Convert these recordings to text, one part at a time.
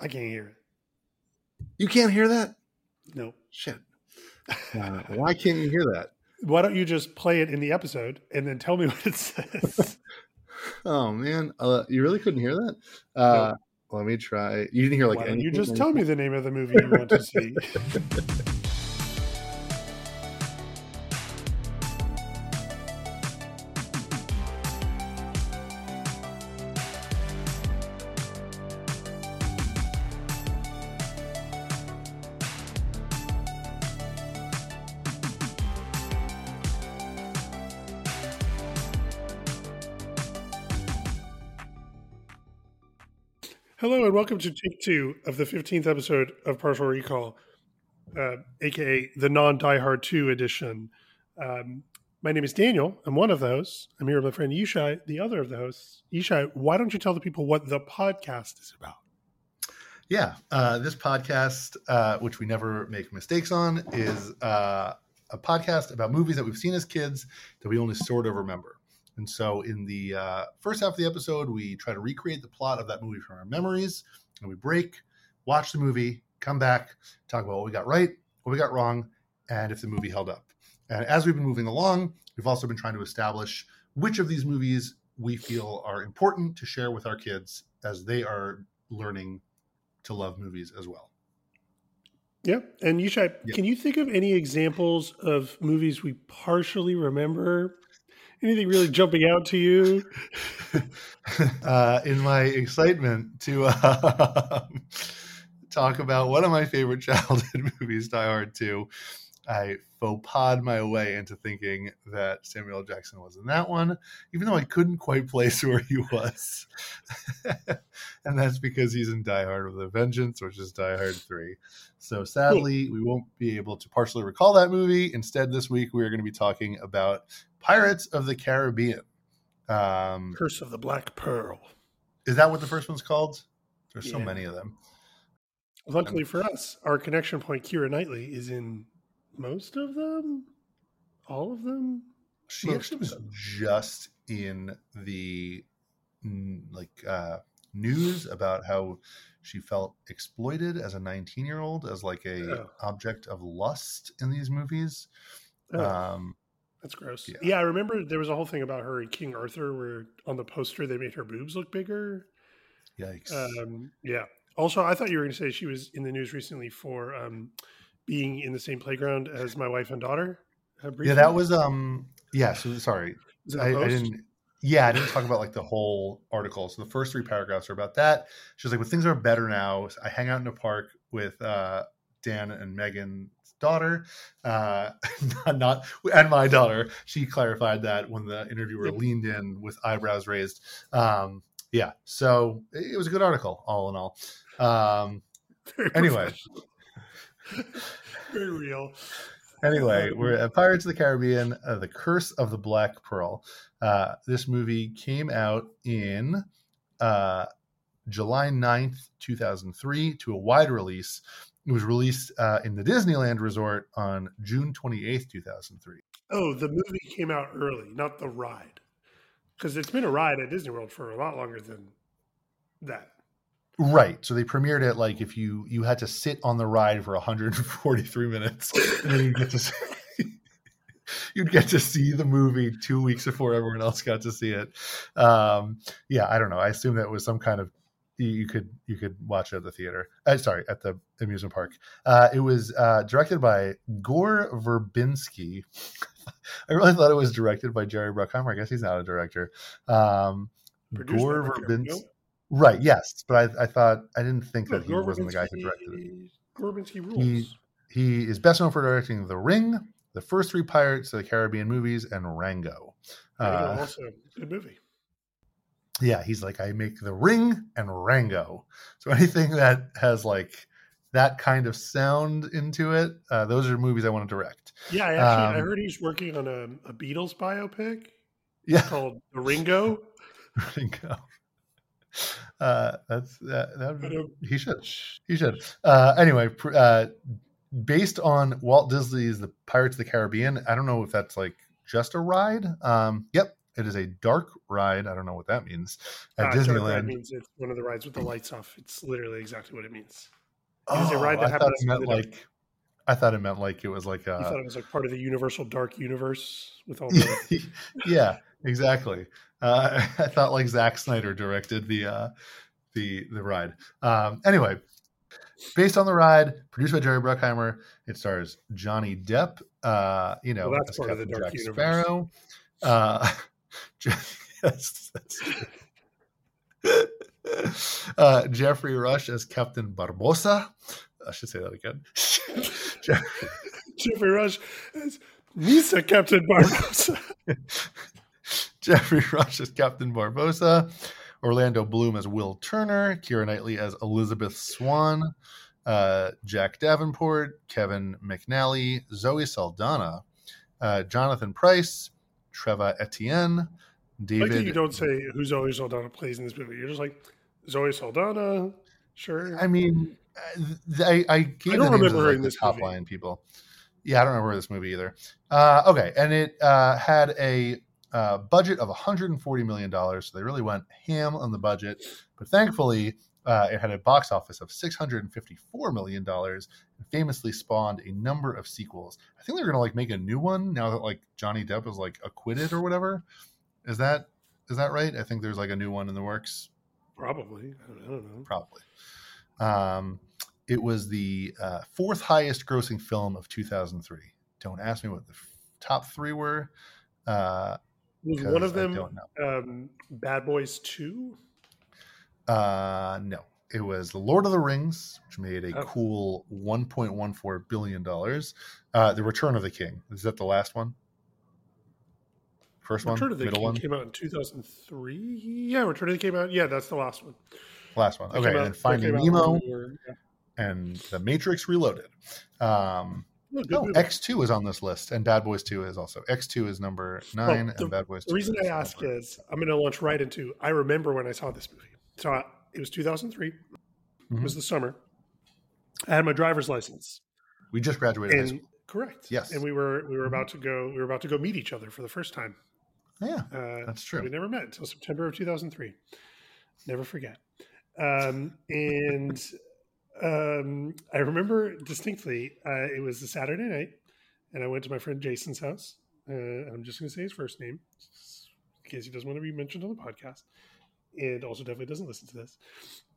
I can't hear it. You can't hear that? No. Shit. Uh, why can't you hear that? Why don't you just play it in the episode and then tell me what it says? Oh man, uh, you really couldn't hear that? Uh, Let me try. You didn't hear like Why anything? you just tell me the name of the movie you want to see? welcome to take two of the 15th episode of Partial Recall, uh, aka the non Die Hard 2 edition. Um, my name is Daniel. I'm one of those. I'm here with my friend Yishai, the other of the hosts. Yishai, why don't you tell the people what the podcast is about? Yeah, uh, this podcast, uh, which we never make mistakes on, is uh, a podcast about movies that we've seen as kids that we only sort of remember. And so, in the uh, first half of the episode, we try to recreate the plot of that movie from our memories, and we break, watch the movie, come back, talk about what we got right, what we got wrong, and if the movie held up. And as we've been moving along, we've also been trying to establish which of these movies we feel are important to share with our kids as they are learning to love movies as well. Yeah. And Yishai, Yeah. can you think of any examples of movies we partially remember? Anything really jumping out to you? uh, in my excitement to uh, talk about one of my favorite childhood movies, Die Hard 2, I faux pod my way into thinking that Samuel Jackson was in that one, even though I couldn't quite place where he was. and that's because he's in Die Hard with a Vengeance, which is Die Hard 3. So sadly, we won't be able to partially recall that movie. Instead, this week we are going to be talking about Pirates of the Caribbean. Um, Curse of the Black Pearl. is that what the first one's called? There's so many of them. Luckily for us, our connection point, Keira Knightley, is in most of them, all of them. She Most actually was them. just in the like uh, news about how she felt exploited as a 19 year old as like a Oh. object of lust in these movies. Oh, Um, that's gross. yeah. Yeah. I remember there was a whole thing about her in King Arthur where on the poster they made her boobs look bigger. yikes! Um, yeah. Also, I thought you were going to say she was in the news recently for um, being in the same playground as my wife and daughter. Uh, yeah, that was um. Yeah, so sorry, Is it a I, I didn't. Yeah, I didn't talk about like the whole article. So the first three paragraphs are about that. She's like, "Well, things are better now. I hang out in a park with uh, Dan and Megan's daughter, uh, not, not and my daughter." She clarified that when the interviewer Yep. leaned in with eyebrows raised. Um, yeah, so it, was a good article, all in all. Um, Very anyway. Very real. Anyway, Um, we're at Pirates of the Caribbean, uh, The Curse of the Black Pearl. Uh, this movie came out in uh, July 9th, 2003, to a wide release. It was released uh, in the Disneyland Resort on June 28th, 2003. Oh, the movie came out early, not the ride. Because it's been a ride at Disney World for a lot longer than that. Right. So they premiered it like if you you had to sit on the ride for 143 minutes, and then you get to see, you'd get to see the movie two weeks before everyone else got to see it. Um, yeah, I don't know. I assume that was some kind of you- you could you could watch it at the theater. Uh, sorry, at the amusement park. Uh, it was uh, directed by Gore Verbinski. I really thought it was directed by Jerry Bruckheimer. I guess he's not a director. Um, Produced Gore Verbinski. Right. Yes, but I, I thought I didn't think No, that he Gore wasn't the guy who directed it. Gorbinski rules. He he is best known for directing The Ring, the first three Pirates of the Caribbean movies, and Rango. Rango Uh, also good movie. Yeah, he's like I make The Ring and Rango. So anything that has like that kind of sound into it, uh, those are movies I want to direct. Yeah, I actually I um, heard he's working on a, a Beatles biopic Yeah, called The Ringo. Rango. Uh, that's that. that um, he should. He should. Uh, anyway, pr- uh, based on Walt Disney's The Pirates of the Caribbean, I don't know if that's like just a ride. Um, yep, It is a dark ride. I don't know what that means at Uh, Disneyland. means it's one of the rides with the lights off. It's literally exactly what it means. Oh, is a ride that I thought happens it meant dark. like. I thought it meant like it was like You a. thought it was like part of the Universal Dark Universe with all the. yeah, exactly. Uh, I thought like Zack Snyder directed the uh, the the ride. Um, anyway, based on the ride, produced by Jerry Bruckheimer, it stars Johnny Depp. Uh, you know, Well, that's part of the Dark Jack Universe. Sparrow. Uh, yes. Uh, Geoffrey Rush as Captain Barbossa. I should say that again. Jeff- Geoffrey Rush as Misa Captain Barbossa. Geoffrey Rush as Captain Barbossa, Orlando Bloom as Will Turner, Keira Knightley as Elizabeth Swann, uh, Jack Davenport, Kevin McNally, Zoe Saldana, uh, Jonathan Pryce, Treva Etienne, like David. that you don't say who Zoe Saldana plays in this movie. You're just like Zoe Saldana, sure. I mean, uh, I, I gave I don't remember like, in this top movie. line people. Yeah, I don't remember this movie either. Uh, okay, and it uh, had a uh, budget of 140 million dollars, so they really went ham on the budget. But thankfully, uh, it had a box office of 654 million dollars, and famously spawned a number of sequels. I think they're gonna like make a new one now that like Johnny Depp is like acquitted or whatever. Is that is that right? I think there's like a new one in the works. Probably. I don't, know. probably. Um, it was the uh, fourth highest grossing film of 2003. Don't ask me what the f- top three were. Uh, Was one of them um, Bad Boys 2? Uh, no, it was The Lord of the Rings, which made a Oh. cool 1.14 billion dollars. Uh, the Return of the King. Is that the last one? First one, Return of the middle King one, came out in 2003. Yeah, Return of the King came out. Yeah, that's the last one. last one. Okay, came and Finding Nemo yeah. and The Matrix Reloaded. Um, Oh, good No, movie. X two is on this list, and Bad Boys Two is also. X two is number nine, the- and Bad Boys. 2. The 2 reason I ask number- is I'm going to launch right into. I remember when I saw this movie. So I, it was 2003. It Mhm. was the summer. I had my driver's license. we just graduated high And school. correct. Yes. And we were we were about to go. We were about to go meet each other for the first time. Yeah, Uh, that's true. We never met until September of 2003. Never forget. Um, and um, I remember distinctly, uh, it was a Saturday night, and I went to my friend Jason's house. Uh, I'm just going to say his first name in case he doesn't want to be mentioned on the podcast, and also definitely doesn't listen to this.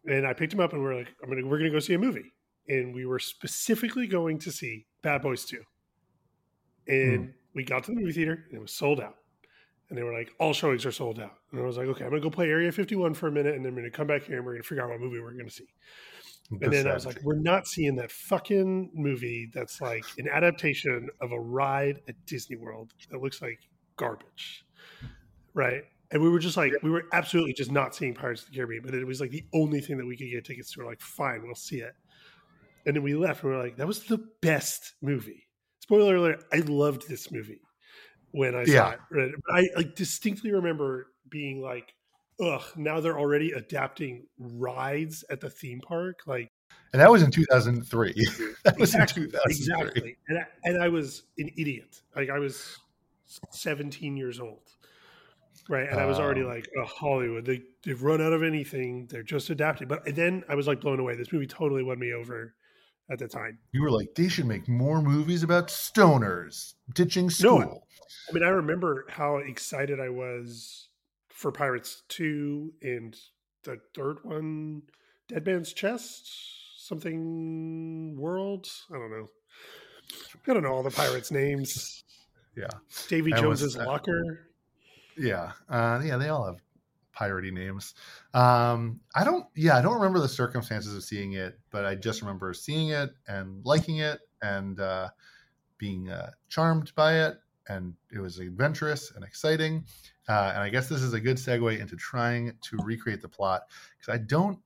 And I picked him up, and we're like, "I'm gonna, we're going to go see a movie." And we were specifically going to see Bad Boys Two. And we got to the movie theater, and it was sold out and they were like, all showings are sold out. And I was like, okay, I'm gonna go play Area 51 for a minute, and then I'm gonna come back here and we're gonna figure out what movie we're gonna see. Good And then I was like, we're not seeing that fucking movie that's like an adaptation of a ride at Disney World that looks like garbage, right? And we were just like, we were absolutely just not seeing Pirates of the Caribbean, but it was like the only thing that we could get tickets to. We're like, fine, we'll see it. And then we left, and we are like, that was the best movie. Spoiler alert: I loved this movie when I saw it. Right? But I like distinctly remember being like, "Ugh!" Now they're already adapting rides at the theme park. Like and that was in 2003. that was exactly, in 2003. exactly. And I, and I was an idiot. Like I was 17 years old, right? And I was already Um, like, "Oh, Hollywood! They they've run out of anything. They're just adapting." But then I was like blown away. This movie totally won me over at the time. You were like, they should make more movies about stoners ditching school. I mean, I remember how excited I was for Pirates 2 and the third one, Dead Man's Chest, something World. I don't know. I don't know all the pirates' names. Yeah, Davy I was- uh, Locker. yeah, uh, yeah. They all have piratey names. Um, I don't. Yeah, I don't remember the circumstances of seeing it, but I just remember seeing it and liking it and uh, being uh, charmed by it. And it was adventurous and exciting. Uh, and I guess this is a good segue into trying to recreate the plot because I don't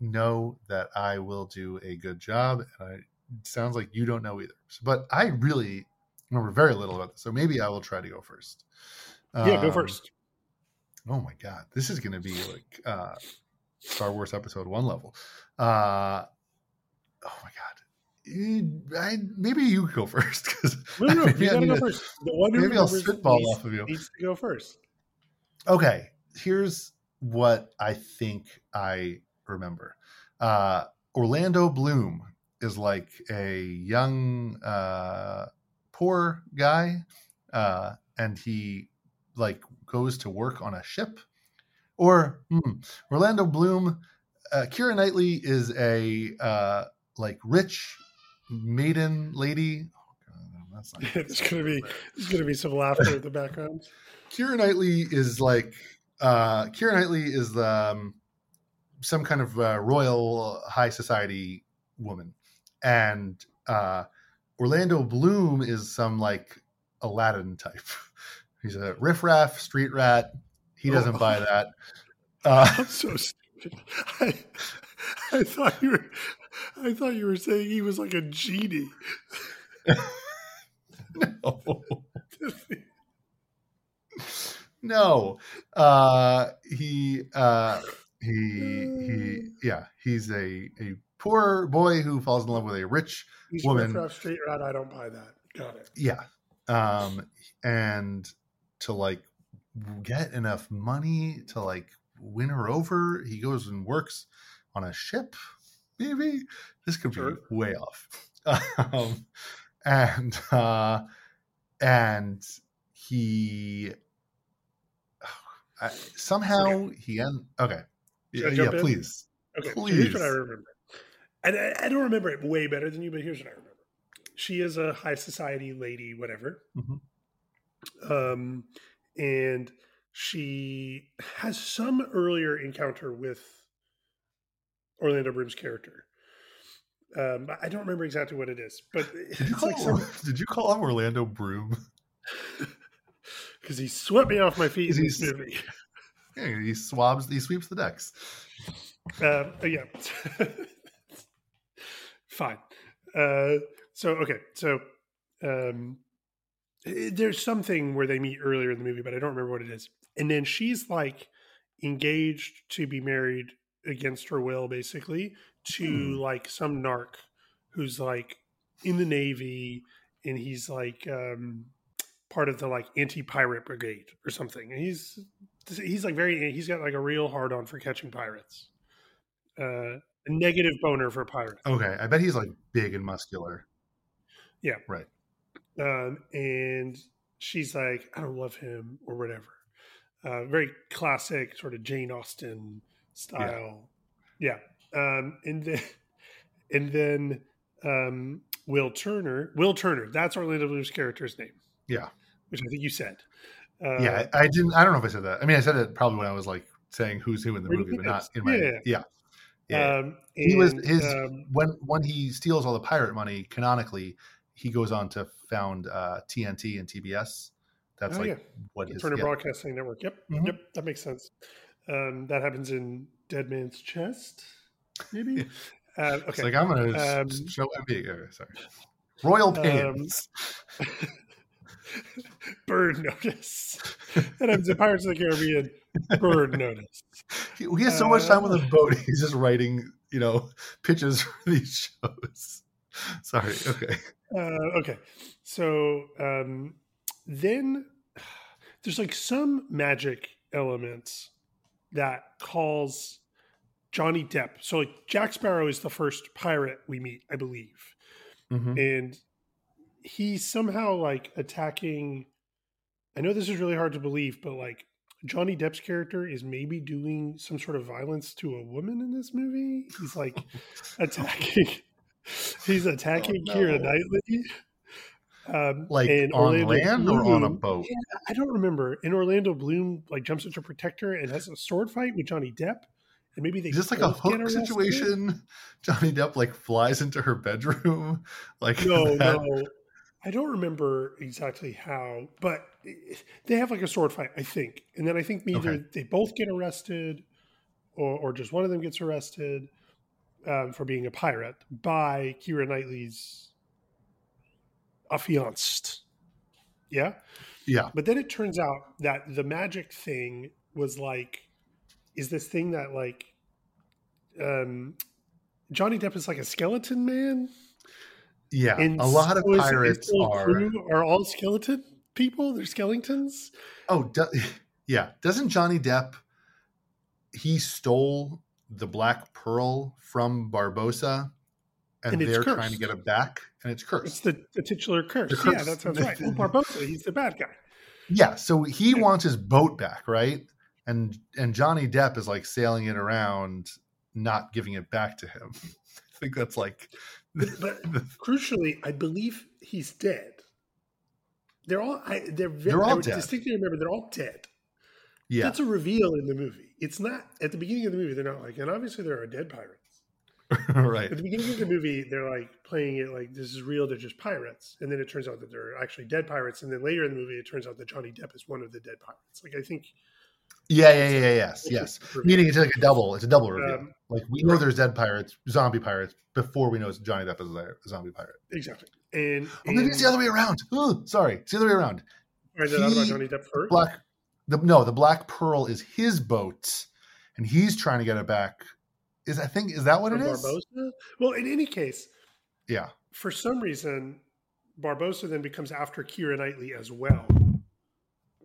know that I will do a good job. And I, it sounds like you don't know either. So, but I really remember very little about this. So maybe I will try to go first. yeah, go Um, first. Oh my god, this is going to be like uh, Star Wars Episode One level. Uh, oh my god, I, maybe you go first because No, no, maybe you I go first. The one maybe I'll spitball needs, off of you. needs to go first. okay, here's what I think I remember. Uh, Orlando Bloom is like a young, uh, poor guy, uh, and he like goes to work on a ship. Or hmm, Orlando Bloom, uh, Keira Knightley is a uh, like rich maiden lady. Oh, God, that's not there's gonna be there's gonna be some laughter in the background. Keira Knightley is like uh Keira Knightley is the um, some kind of uh, royal high society woman, and uh Orlando Bloom is some like Aladdin type. He's a riffraff street rat. He doesn't Oh. buy that. Uh, I'm so stupid. I, I thought you were I thought you were saying he was like a genie. no. no uh he uh he he yeah he's a a poor boy who falls in love with a rich He's Woman. riff-raff straight rat. I don't buy that. Got it. yeah um and to like get enough money to like win her over he goes and works on a ship maybe this could be Sure. way off um and uh and he I, somehow he end okay yeah, yeah please Okay, so here's what I remember. And I, I don't remember it way better than you, but here's what I remember. She is a high society lady, whatever. Mhm. Um, and she has some earlier encounter with Orlando Broom's character. Um, I don't remember exactly what it is, but did you call like some did you call him Orlando Broom because he swept me off my feet in this movie. yeah, he swabs he sweeps the decks Um, uh, yeah. Fine. Uh, so okay, so um, there's something where they meet earlier in the movie, but I don't remember what it is. And then she's like engaged to be married against her will, basically, to Hmm. like some narc who's like in the navy, and he's like um, part of the like anti-pirate brigade or something. And he's he's like very he's got like a real hard on for catching pirates. Uh, a negative boner for pirates. okay I bet he's like big and muscular um, and she's like, I don't love him or whatever. Uh, very classic sort of Jane Austen style. Yeah. Um, and then, and then um, Will Turner, Will Turner, that's Orlando Bloom's character's name. Yeah. Which I think you said. Uh, yeah, I, I didn't. I don't know if I said that. I mean, I said it probably when I was like saying who's who in the movie, but not in my. Yeah. Yeah, yeah. Um, he was his um, when when he steals all the pirate money. Canonically, he goes on to found uh, TNT and TBS. That's Oh, like yeah. what his Turner yeah. Broadcasting Network. Yep. Mhm. Yep. That makes sense. Um, that happens in Dead Man's Chest, maybe. Uh, okay. It's like I'm gonna Um, show MB. Sorry. Royal Um, Pains. Burn Notice. and I'm the Pirates of the Caribbean. Burn Notice. he, he has so much time on uh, the boat. He's just writing, you know, pitches for these shows. Sorry. Okay. Uh, okay. So um, then there's like some magic elements that calls Johnny Depp. So like Jack Sparrow is the first pirate we meet, I believe. Mhm. and he's somehow like attacking i know this is really hard to believe but like johnny depp's character is maybe doing some sort of violence to a woman in this movie he's like attacking he's attacking Oh, kira no. knightley um, Like on Orlando land or on a Bloom- boat? Yeah, I don't remember. And Orlando Bloom like jumps into protector and has a sword fight with Johnny Depp, and maybe they Is this like a hook situation? Johnny Depp like flies into her bedroom, like No, that? no. I don't remember exactly how, but they have like a sword fight, I think. And then I think either Okay. they both get arrested or, or just one of them gets arrested um, for being a pirate by Keira Knightley's affianced. Yeah. Yeah, But then it turns out that the magic thing was like, is this thing that like, um, Johnny Depp is like a skeleton man? yeah. And a lot of so is- is pirates are. are all skeleton people. They're skeletons. Oh, do, Yeah. Doesn't Johnny Depp he stole the Black Pearl from Barbossa and, And they're cursed. trying to get it back and it's It's cursed. the, the titular curse. The Yeah, that sounds right. Well, Barbossa, he's the bad guy. Yeah, so he Yeah. wants his boat back, right? And and Johnny Depp is like sailing it around, not giving it back to him. I think that's like But, but crucially, I believe he's dead. They're all. I, they're very, They're all I dead. distinctly remember they're all dead. yeah. That's a reveal in the movie. It's not at the beginning of the movie. They're not like, and obviously there are dead pirates. right. At the beginning of the movie, they're like playing it like this is real. They're just pirates, and then it turns out that they're actually dead pirates. And then later in the movie, it turns out that Johnny Depp is one of the dead pirates. Like I think, Yeah, yeah, yeah, yes, yes. reveal. Meaning it's like a double. It's a double reveal. Um, like we know there's dead pirates, zombie pirates, before we know it's Johnny Depp is a zombie pirate. exactly. And, Oh, maybe it's the other way around. Ooh, sorry, it's the other way around. Find that out about Johnny Depp first. Black, the no, the Black Pearl is his boat, and he's trying to get it back. Is I think is that what it is? Barbossa. Well, in any case, Yeah. for some reason, Barbossa then becomes after Keira Knightley as well.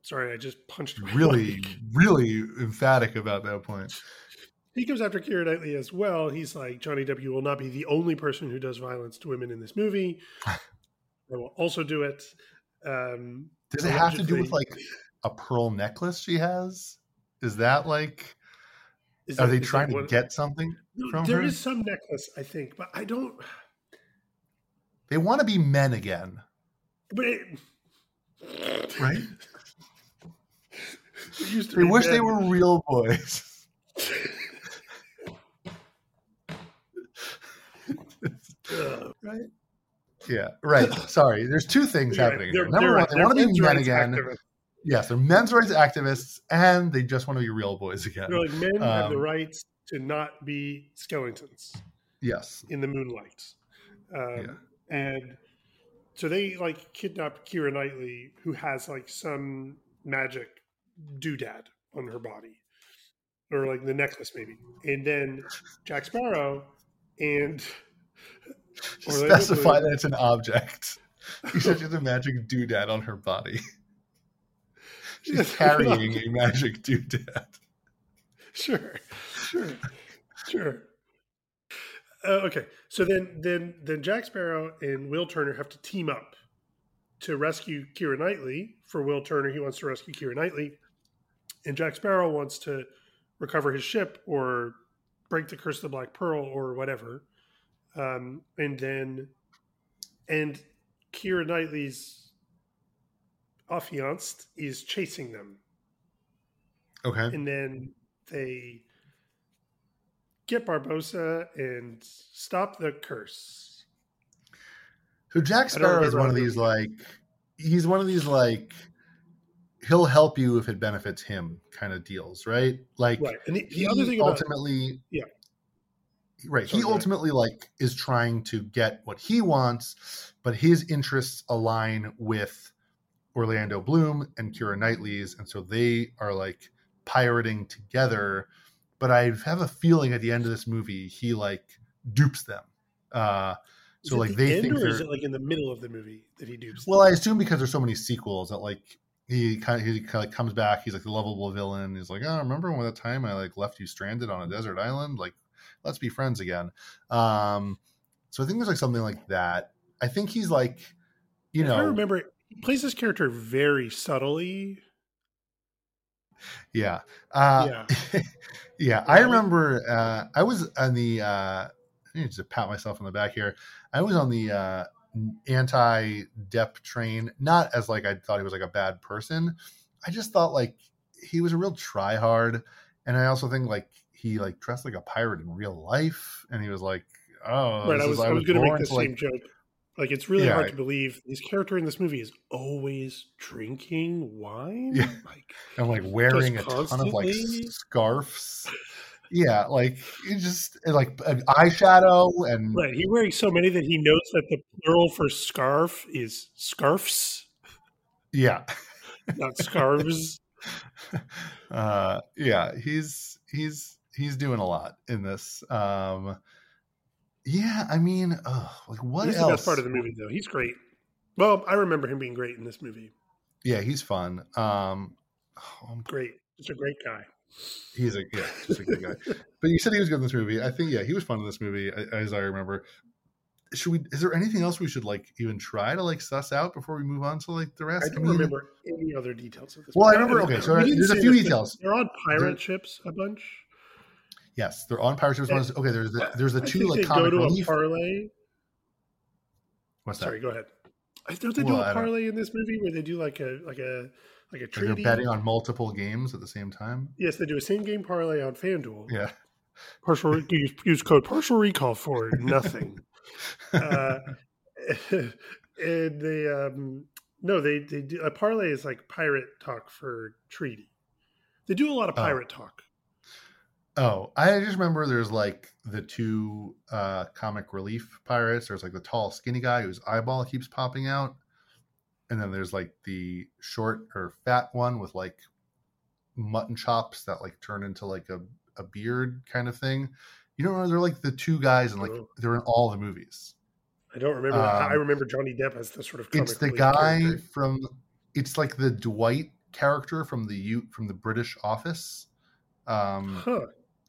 Sorry, I just punched really, mic. really emphatic about that point. He comes after Keira Knightley as well. He's like, Johnny W will not be the only person who does violence to women in this movie. I will also do it. Um, Does it have to do with like a pearl necklace she has? Is that like is are they trying to one- get something from There her? is some necklace, I think, but I don't. They want to be men again, But it, right? it used to They wish they were real boys. Right? Yeah, right. Sorry. There's two things Yeah, happening Number one, they want to be men again. activists. Yes, they're men's rights activists, and they just want to be real boys again. They're like men have the Um, rights to not be skeletons Yes. in the moonlight, um, Yeah. and so they like kidnap Keira Knightley, who has like some magic doodad on her body, or like the necklace maybe, and then Jack Sparrow and Specify that it's an object. You said she has a magic doodad on her body. She's carrying a magic doodad. sure, sure, sure. Uh, okay, so then then then Jack Sparrow and Will Turner have to team up to rescue Keira Knightley. For Will Turner, he wants to rescue Keira Knightley, and Jack Sparrow wants to recover his ship or break the curse of the Black Pearl or whatever. Um, and then and Keira Knightley's affianced is chasing them Okay. and then they get Barbossa and stop the curse. So Jack Sparrow is one of the- these like he's one of these like he'll help you if it benefits him kind of deals, right? Like Right. And the, the he other thing about ultimately Yeah. right Sorry, he ultimately like is trying to get what he wants but his interests align with orlando bloom and keira knightley's and so they are like pirating together. But i have a feeling at the end of this movie he like dupes them. Uh so like the they think or is it like in the middle of the movie that he dupes? well i assume because there's so many sequels that like he kind of he kind of comes back he's like the lovable villain he's like oh remember when that time i like left you stranded on a desert island? Like let's be friends again. Um so i think there's like something like that. I think he's like you If I know remember he plays this character very subtly. yeah uh Yeah. yeah i remember uh i was on the uh i need to pat myself on the back here i was on the uh anti Depp train not as like i thought he was like a bad person i just thought like he was a real tryhard and i also think like he like dressed like a pirate in real life and he was like oh right. I was I was going to make the like- same joke. Like it's really Yeah. hard to believe this character in this movie is always drinking wine. Yeah. Like and like wearing a ton of like scarves yeah like he just like an eyeshadow and right, he wearing so many that he knows that the plural for scarf is scarfs, yeah not scarves. uh yeah he's he's he's doing a lot in this um yeah i mean uh, like what He's else the best part of the movie, though. He's great. Well, I remember him being great in this movie. yeah he's fun um oh, I'm- Great. Just a great guy. He's a yeah, just a good guy. but you said he was good in this movie. I think yeah, he was fun in this movie, as I remember. Should we? Is there anything else we should like even try to like suss out before we move on to like the rest? I don't I mean, remember any other details of this. Well, movie. I remember. Okay, so there's a few details. They're on pirate ships a bunch. Yes, they're on pirate ships. Okay, there's the there's the I two like comic to relief. A parlay. What's that? Sorry, go ahead. Don't they do well, a parlay in this movie where they do like a like a like a treaty? Like they're betting on multiple games at the same time. Yes, they do a same game parlay on FanDuel. Yeah. Partial use, use code partial recall for nothing. uh, and they um no they they do a parlay is like pirate talk for treaty. They do a lot of oh. pirate oh. talk. Oh, I just remember there's like the two uh, comic relief pirates. There's like the tall, skinny guy whose eyeball keeps popping out, and then there's like the short or fat one with like mutton chops that like turn into like a, a beard kind of thing. You don't know they're like the two guys and like oh. they're in all the movies. I don't remember. Um, I remember Johnny Depp as the sort of. It's the guy character. from. It's like the Dwight character from the from the British Office. Um, huh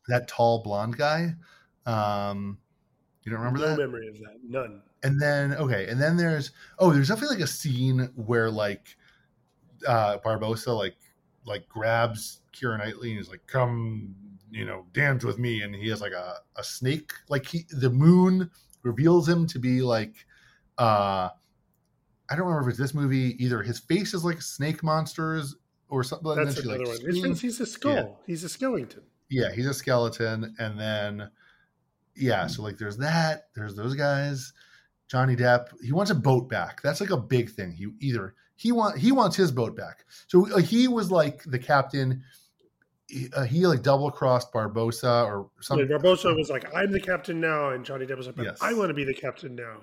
that tall blonde guy. Um, you don't remember no that? No memory of that. None. And then okay, and then there's oh, there's definitely like a scene where like uh Barbossa like like grabs Keira Knightley and he's like, "Come, you know, dance with me," and he has like a a snake. Like he, the moon reveals him to be like, uh I don't remember if it's this movie. Either his face is like snake monsters or something. That's another like, one. he's a skull. Yeah. He's a skeleton yeah, he's a skeleton, and then yeah, so like there's that. There's those guys. Johnny Depp, he wants a boat back. That's like a big thing. He either he want he wants his boat back. So uh, he was like the captain. He, uh, he like double crossed Barbossa or something. Yeah, Barbossa was like, "I'm the captain now," and Johnny Depp was like, yes. "I want to be the captain now."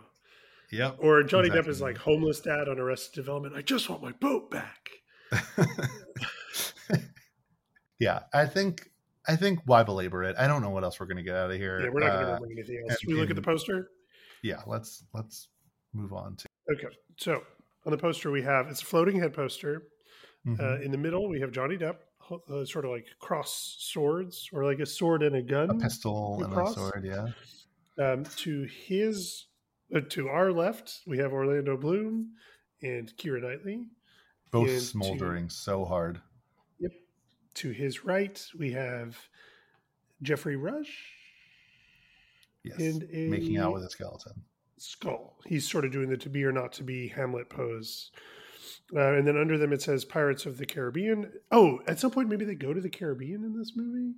Yeah. Or Johnny exactly. Depp is like homeless dad on Arrested Development. I just want my boat back. yeah, I think I think why belabor it? I don't know what else we're going to get out of here. Yeah, we're not going to uh, remember anything else. we look at the poster. Yeah, let's let's move on to. Okay, so on the poster we have it's a floating head poster. Uh, mm-hmm. Uh, in the middle we have Johnny Depp, uh, sort of like cross swords or like a sword and a gun, a pistol and a sword. Yeah. Um, to his uh, to our left we have Orlando Bloom and Keira Knightley, both and smoldering to, so hard. To his right, we have Geoffrey Rush. Yes, and making out with a skeleton. Skull. He's sort of doing the to be or not to be Hamlet pose. Uh, and then under them it says Pirates of the Caribbean. Oh, at some point maybe they go to the Caribbean in this movie.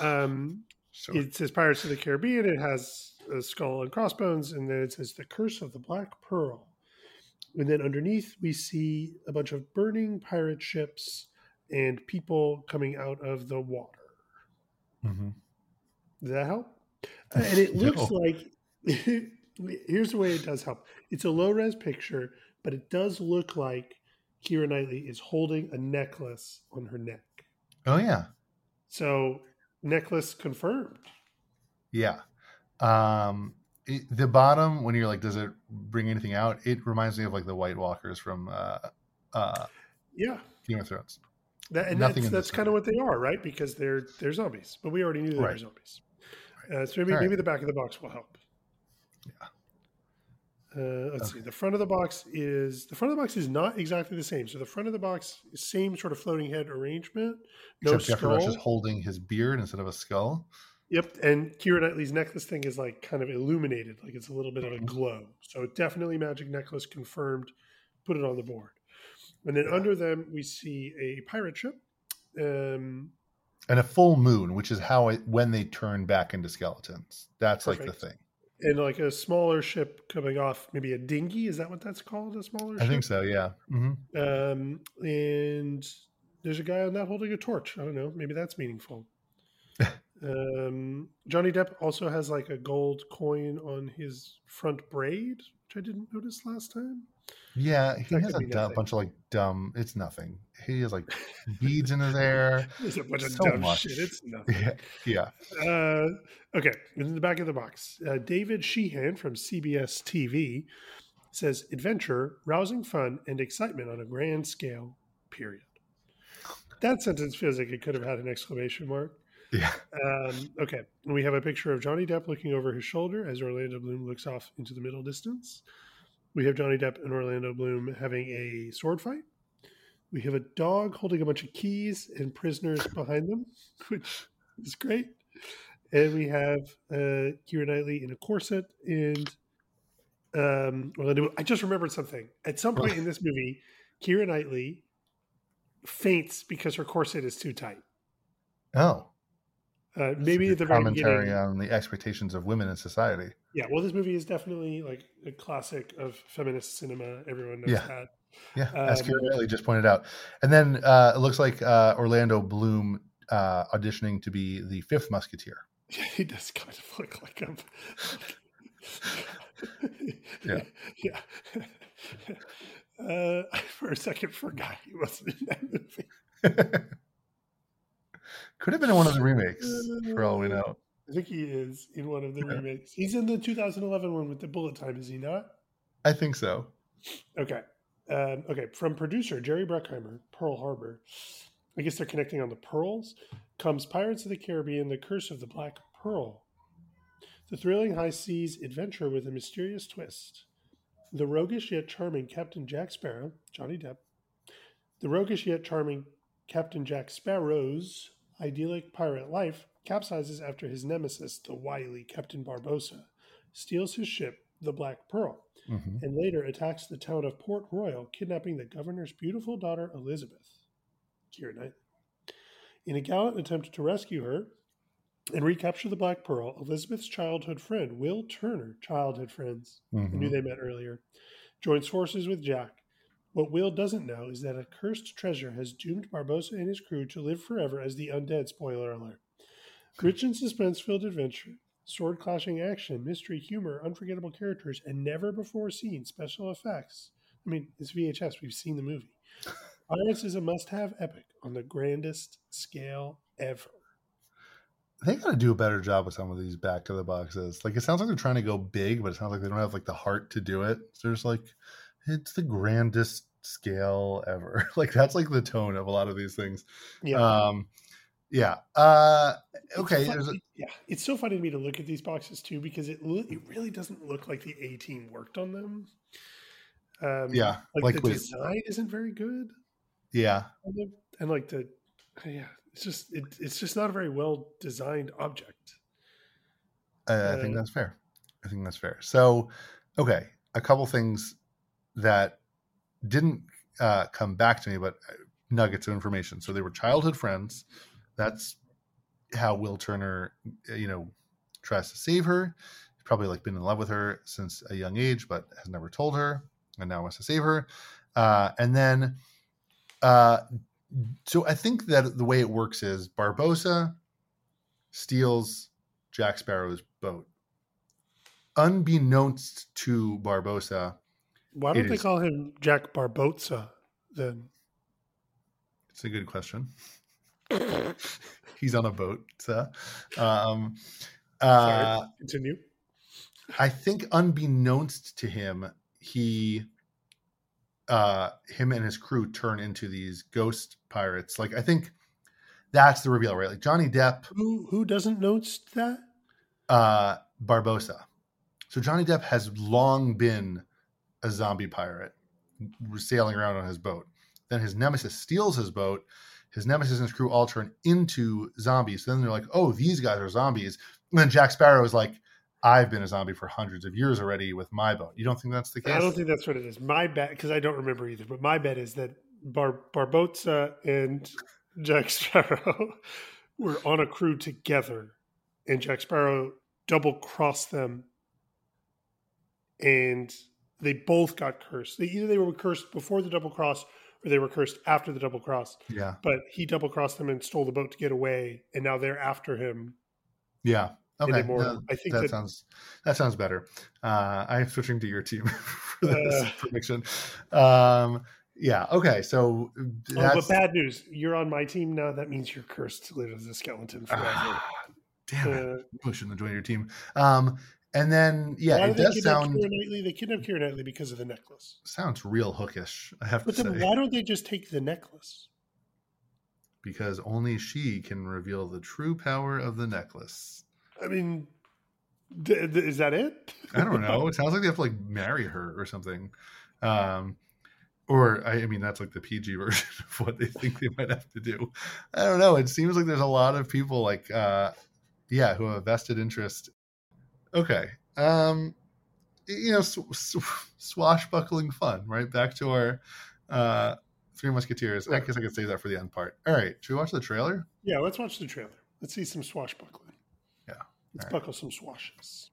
Um, sure. It says Pirates of the Caribbean. It has a skull and crossbones, and then it says The Curse of the Black Pearl. And then underneath we see a bunch of burning pirate ships and people coming out of the water. Mm-hmm. Does that help? And it looks no. like here's the way it does help. It's a low res picture, but it does look like Keira Knightley is holding a necklace on her neck. Oh yeah. So necklace confirmed. Yeah. Um it, the bottom when you're like does it bring anything out it reminds me of like the white walkers from uh uh yeah game of thrones that, and Nothing that's, that's kind of what they are, right? Because they're they're zombies, but we already knew they right. were zombies. Uh, so maybe, right. maybe the back of the box will help. Yeah. Uh, let's okay. see. The front of the box is the front of the box is not exactly the same. So the front of the box, is same sort of floating head arrangement. No Except skull. Geoffrey Rush is holding his beard instead of a skull. Yep, and Keira Knightley's necklace thing is like kind of illuminated, like it's a little bit of a mm-hmm. glow. So definitely magic necklace confirmed. Put it on the board. And then yeah. under them, we see a pirate ship. Um, and a full moon, which is how it, when they turn back into skeletons. That's perfect. like the thing. And like a smaller ship coming off, maybe a dinghy. Is that what that's called? A smaller ship? I think so, yeah. Mm-hmm. Um, and there's a guy on that holding a torch. I don't know. Maybe that's meaningful. Um, Johnny Depp also has like a gold coin on his front braid, which I didn't notice last time. Yeah, he that has a dumb, bunch of like dumb. It's nothing. He has like beads in his hair. There's a bunch so of dumb much. shit. It's nothing. Yeah. yeah. Uh, okay. In the back of the box, uh, David Sheehan from CBS TV says adventure, rousing fun, and excitement on a grand scale. Period. that sentence feels like it could have had an exclamation mark. Yeah. Um, okay. We have a picture of Johnny Depp looking over his shoulder as Orlando Bloom looks off into the middle distance. We have Johnny Depp and Orlando Bloom having a sword fight. We have a dog holding a bunch of keys and prisoners behind them, which is great. And we have uh, Keira Knightley in a corset and um, Orlando. I just remembered something. At some point in this movie, Keira Knightley faints because her corset is too tight. Oh. Uh, maybe at the commentary on the expectations of women in society. Yeah, well, this movie is definitely like a classic of feminist cinema. Everyone knows Yeah. that. Yeah, as Um, Keira Knightley just pointed out. And then uh, it looks like uh, Orlando Bloom uh, auditioning to be the fifth Musketeer. Yeah, he does kind of look like him. Yeah. yeah. Uh, I for a second forgot he wasn't in that movie. Could have been in one of the remakes, for all we know. I think he is in one of the Yeah. remakes. He's in the 2011 one with the bullet time, is he not? I think so. Okay. Um, okay. From producer Jerry Bruckheimer, Pearl Harbor. I guess they're connecting on the pearls. Comes Pirates of the Caribbean: The Curse of the Black Pearl. The thrilling high seas adventure with a mysterious twist. The roguish yet charming Captain Jack Sparrow, Johnny Depp. The roguish yet charming Captain Jack Sparrow's idyllic pirate life capsizes after his nemesis, the wily Captain Barbossa, steals his ship, the Black Pearl hmm and later attacks the town of Port Royal, kidnapping the governor's beautiful daughter Elizabeth, Keira Knightley. In a gallant attempt to rescue her and recapture the Black Pearl, Elizabeth's childhood friend, Will Turner, childhood friends, I knew they met earlier, joins forces with Jack. What Will doesn't know is that a cursed treasure has doomed Barbossa and his crew to live forever as the undead. Spoiler alert. Rich and suspense filled adventure, sword clashing action, mystery, humor, unforgettable characters, and never before seen special effects. I mean, it's VHS, we've seen the movie. Pirates is a must have epic on the grandest scale ever. They got to do a better job with some of these back of the boxes. Like it sounds like they're trying to go big, but it sounds like they don't have like the heart to do it. So there's like, it's the grandest scale ever. like that's like the tone of a lot of these things. Yeah. Um, yeah. Uh, okay. There's a, yeah, it's so funny to me to look at these boxes too because it lo- it really doesn't look like the A team worked on them. Um, yeah. like, Like, the wait, design isn't very good, yeah. on them, and like the yeah, it's just it, it's just not a very well designed object. I, I think Uh, that's fair. I think that's fair. So, okay, a couple things that didn't uh, come back to me, but uh, nuggets of information. So they were childhood friends. That's how Will Turner, uh, you know, tries to save her. He's probably like been in love with her since a young age, but has never told her, and now wants to save her. Uh, and then, uh, so I think that the way it works is Barbossa steals Jack Sparrow's boat. Unbeknownst to Barbossa, Why don't It they is- call him Jack Barbossa then? it's a good question. He's on a boat. So, um, uh, Sorry, continue. I think unbeknownst to him, he, uh, him and his crew turn into these ghost pirates. Like I think that's the reveal, right? Like Johnny Depp, Who who doesn't notice that? uh, Barbossa. So Johnny Depp has long been a zombie pirate sailing around on his boat. Then his nemesis steals his boat. His nemesis and his crew all turn into zombies. then they're like, oh, these guys are zombies. And then Jack Sparrow is like, I've been a zombie for hundreds of years already with my boat. You don't think that's the case? I don't think that's what it is. My bet, because I don't remember either, but my bet is that Bar- Barbossa and Jack Sparrow were on a crew together, and Jack Sparrow double crossed them, and they both got cursed. They, either they were cursed before the double cross, or they were cursed after the double cross. yeah. But he double crossed them and stole the boat to get away, and now they're after him. Yeah. Okay. anymore. no, I think that, that, sounds that sounds better. Uh, I'm switching to your team for this Uh. prediction. Um, yeah. Okay. So Oh, that's but bad news. You're on my team now. That means you're cursed to live as a skeleton forever. Ah, damn it. Uh, I shouldn't have joined your team. Um, and then yeah, why it they does kidnap sound Keira Knightley? They kidnapped Keira Knightley because of the necklace. sounds real hookish. I have to say. But then say. why don't they just take the necklace? because only she can reveal the true power of the necklace. I mean, d- d- is that it? I don't know. It sounds like they have to like marry her or something. Um, or I, I mean, that's like the PG version of what they think they might have to do. I don't know. It seems like there's a lot of people like, uh, yeah, who have a vested interest. Okay. Um, you know, sw- sw- swashbuckling fun, right? Back to our uh, Three Musketeers. I guess I could save that for the end part. All right. Should we watch the trailer? yeah, let's watch the trailer. Let's see some swashbuckling. Yeah. Let's right. buckle some swashes.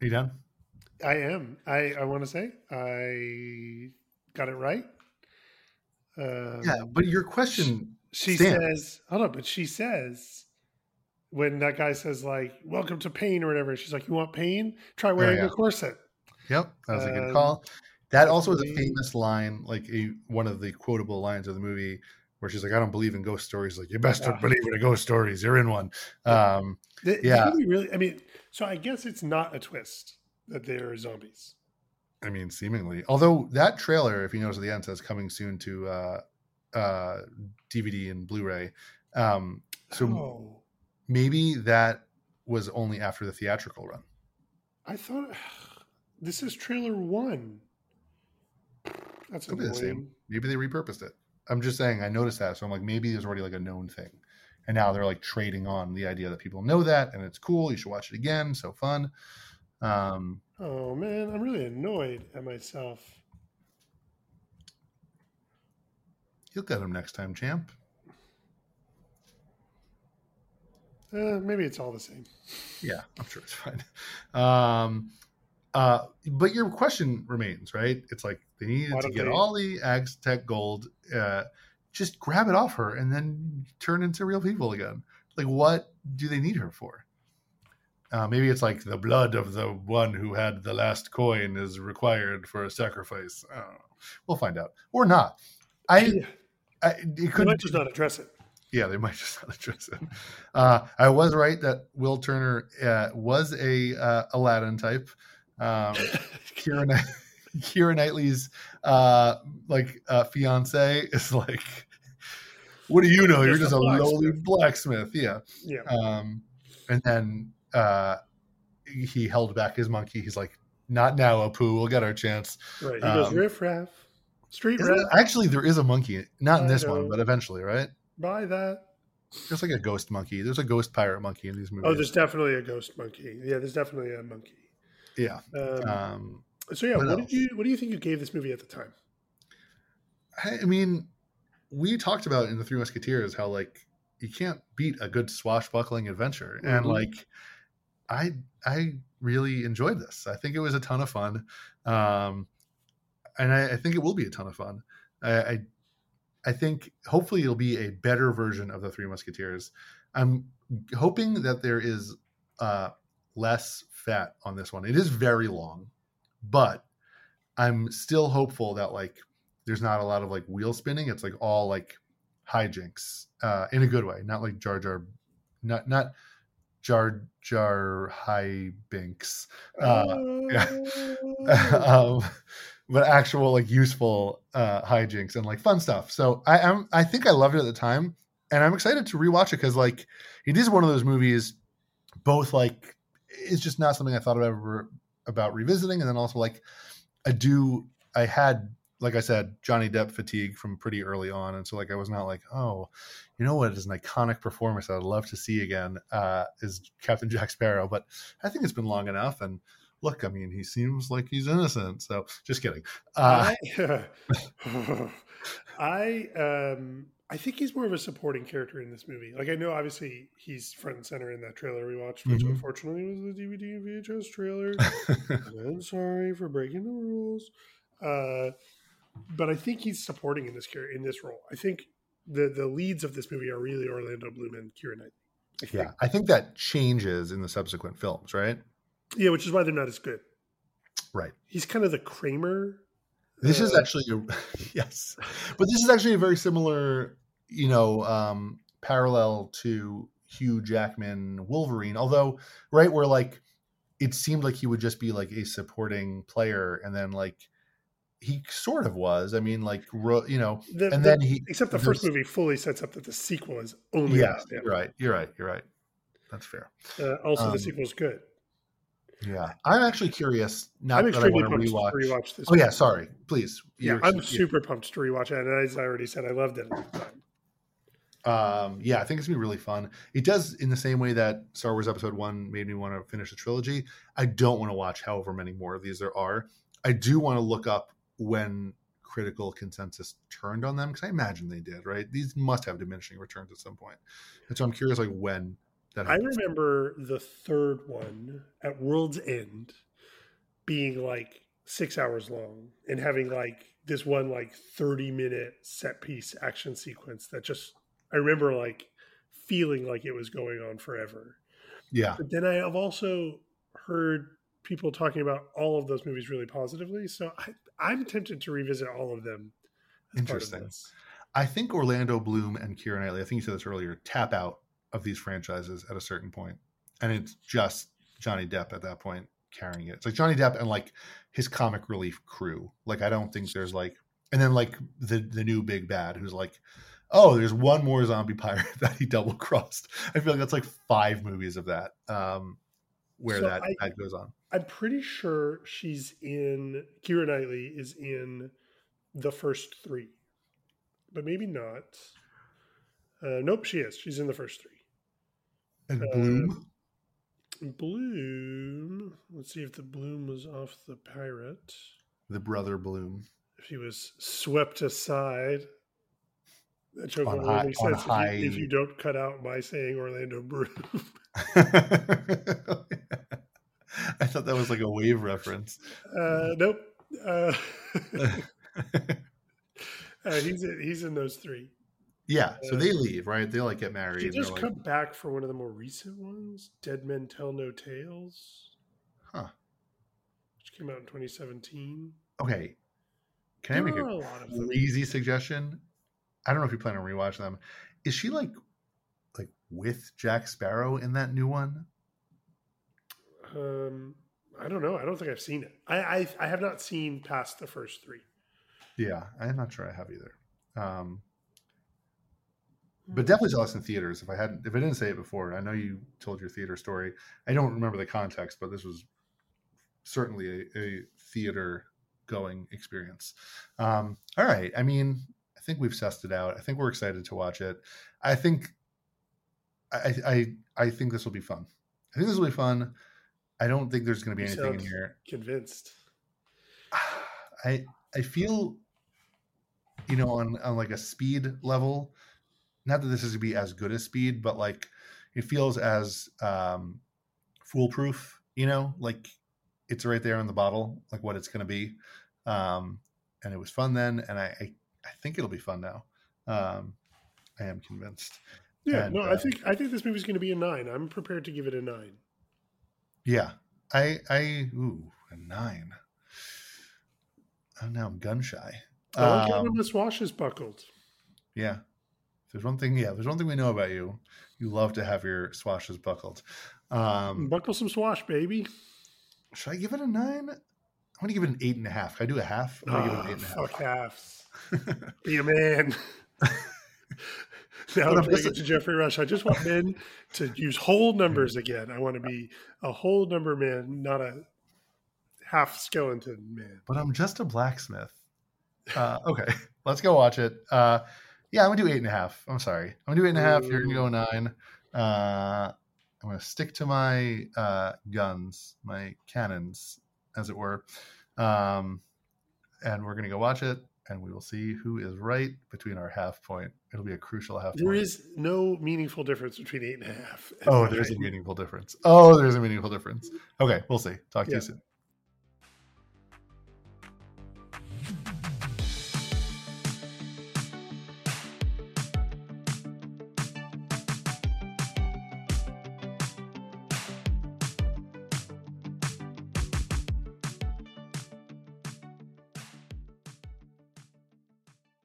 Are you done? I am. I, I want to say I got it right. Um, Yeah. But your question, She Stan. says, hold on, but she says, when that guy says, like, welcome to pain or whatever, she's like, you want pain? Try wearing Oh, yeah. a corset. Yep, that was a good Um, call. That also is a famous line, like a one of the quotable lines of the movie, where she's like, "I don't believe in ghost stories." Like, you best believe in ghost stories. You're in one. Um, The, Yeah. really, I mean, so I guess it's not a twist that they're zombies. I mean, seemingly. Although that trailer, if you notice at the end, says coming soon to uh, uh, DVD and Blu-ray. Um, so oh, maybe that was only after the theatrical run. I thought this is trailer one. That's Could be the same. Maybe they repurposed it. I'm just saying. I noticed that, so I'm like, maybe there's already like a known thing, and now they're like trading on the idea that people know that, and it's cool. You should watch it again. So fun. Um, Oh man, I'm really annoyed at myself. you'll get them next time, champ. Uh, maybe it's all the same. Yeah, I'm sure it's fine. Um, uh, but your question remains, right? It's like they needed Why to get they- all the Aztec gold. Uh, just grab it off her and then turn into real people again. Like, what do they need her for? Uh, maybe it's like the blood of the one who had the last coin is required for a sacrifice. I don't know. We'll find out, or not. I, Yeah, I it they could might just not address it. yeah, they might just not address it. Uh, I was right that Will Turner uh, was a uh, Aladdin type. Um, Keira, Knight- Keira Knightley's uh, like uh, fiance is like, what do you know? You're Just just a blacksmith." lowly blacksmith. Yeah. yeah, Um, and then uh, he held back his monkey. He's like, not now, Abu. We'll get our chance. right. He goes um, riff raff, street raff. Actually, there is a monkey, not in I this know. one, but eventually, right? Buy that. There's like a ghost monkey. There's a ghost pirate monkey in these movies. Oh, there's definitely a ghost monkey. Yeah, there's definitely a monkey. Yeah. Um, Um, so yeah, what else? did you what do you think you gave this movie at the time? I I mean, we talked about in the Three Musketeers how like you can't beat a good swashbuckling adventure, and Mhm. like I I really enjoyed this. I think it was a ton of fun, um, and I, I think it will be a ton of fun. I, I I think hopefully it'll be a better version of the Three Musketeers. I'm hoping that there is uh, less fat on this one. It is very long, but I'm still hopeful that like there's not a lot of like wheel spinning. It's like all like hijinks uh, in a good way, not like Jar Jar, not not Jar Jar high binks, uh, Oh. um, but actual like useful uh, hijinks and like fun stuff. So I am I think I loved it at the time, and I'm excited to rewatch it because like it is one of those movies. Both like it's just not something I thought of ever about revisiting, and then also like I do I had like I said, Johnny Depp fatigue from pretty early on, and so like I was not like, oh, you know what is an iconic performance that I'd love to see again uh, is Captain Jack Sparrow. But I think it's been long enough, and look, I mean, he seems like he's innocent. So just kidding. Uh, I, I um I think he's more of a supporting character in this movie. Like I know obviously he's front and center in that trailer we watched, which Mhm. unfortunately was the DVD and VHS trailer. I'm sorry for breaking the rules. Uh but I think he's supporting in this character in this role. I think the the leads of this movie are really Orlando Bloom and Keira Knightley. I think. yeah, I think that changes in the subsequent films, right? Yeah, which is why they're not as good. Right. He's kind of the Kramer. This is uh, actually a, yes, but this is actually a very similar, you know, um, parallel to Hugh Jackman Wolverine. Although, right where like it seemed like he would just be like a supporting player, and then like he sort of was. I mean, like you know, the, and the- then he except the first movie fully sets up that the sequel is only Yeah, you're right. You're right. You're right. That's fair. Uh, also, Um, the sequel's good. Yeah, I'm actually curious. Not I'm that I want to rewatch. to rewatch this. Oh yeah, sorry. Please. Yeah, You're- I'm super pumped to rewatch it. And as I already said, I loved it at the time. Um, yeah, I think it's gonna be really fun. It does in the same way that Star Wars Episode One made me want to finish the trilogy. I don't want to watch however many more of these there are. I do want to look up when critical consensus turned on them because I imagine they did. Right? These must have diminishing returns at some point, and so I'm curious like when that. Happens. I remember the third one at World's End being like six hours long and having like this one like 30 minute set piece action sequence that just I remember like feeling like it was going on forever. Yeah, But then I have also heard people talking about all of those movies really positively. So I, I'm tempted to revisit all of them. of Interesting. this. I think Orlando Bloom and Keira Knightley. I think you said this earlier. Tap out of these franchises at a certain point, and it's just Johnny Depp at that point carrying it. It's like Johnny Depp and like his comic relief crew. Like I don't think there's like, and then like the the new big bad who's like, oh, there's one more zombie pirate that he double crossed. I feel like that's like five movies of that, um, where So that I- that goes on. I'm pretty sure she's in. Keira Knightley is in the first three, but maybe not. Uh, nope, she is. She's in the first three. And uh, Bloom, Bloom. Let's see if the bloom was off the pirate. the brother Bloom. If he was swept aside. That joke On only high- makes on sense if you, if you don't cut out my saying Orlando Bloom. I thought that was like a wave reference. Uh, nope. Uh, uh, he's in, he's in those three. yeah, so they leave, right? They like get married. They're just like, come back for one of the more recent ones, Dead Men Tell No Tales, huh. which came out in 2017. Okay. Can I There make a a lot of them. crazy suggestion? I don't know if you plan on rewatching them. Is she like like with Jack Sparrow in that new one? Um, I don't know. I don't think I've seen it. I, I I have not seen past the first three. Yeah, I'm not sure I have either. Um, but definitely saw this in theaters. If I hadn't, if I didn't say it before, I know you told your theater story. I don't remember the context, but this was certainly a, a theater going experience. Um, all right, I mean, I think we've sussed it out. I think we're excited to watch it. I think, I, I, I think this will be fun. I think this will be fun. I don't think there's going to be You anything in here Convinced. I I feel you know on on like a speed level not that this is to be as good as speed but like it feels as um foolproof you know like it's right there in the bottle like what it's going to be um and it was fun then and I, I I think it'll be fun now um I am convinced Yeah, And, no, uh, I think I think this movie's going to be a nine. I'm prepared to give it a nine. yeah I I ooh a nine oh now I'm gun shy I like Um, having the swashes buckled. Yeah. There's one thing, yeah, there's one thing we know about you. You love to have your swashes buckled. Um, Buckle some swash, baby. should I give it a nine? I'm gonna give it an eight and a half. Can I do a half? I'm gonna give it an Ah, eight fuck half. halves. Be a man. now I'm taking to Geoffrey Rush. I just want men to use whole numbers again. I want to be a whole number man, not a half skeleton man. but I'm just a blacksmith. Uh, okay, let's go watch it. Uh, yeah, I'm gonna do eight and a half. I'm sorry, I'm gonna do eight and a half. You're gonna go nine. Uh, I'm gonna stick to my uh, guns, my cannons, as it were, um, and we're gonna go watch it, and we will see who is right between our half point. It'll be a crucial half There point. is no meaningful difference between eight and a half. and Oh, there's a meaningful difference. Oh, there's a meaningful difference. Okay, we'll see. Talk to you soon.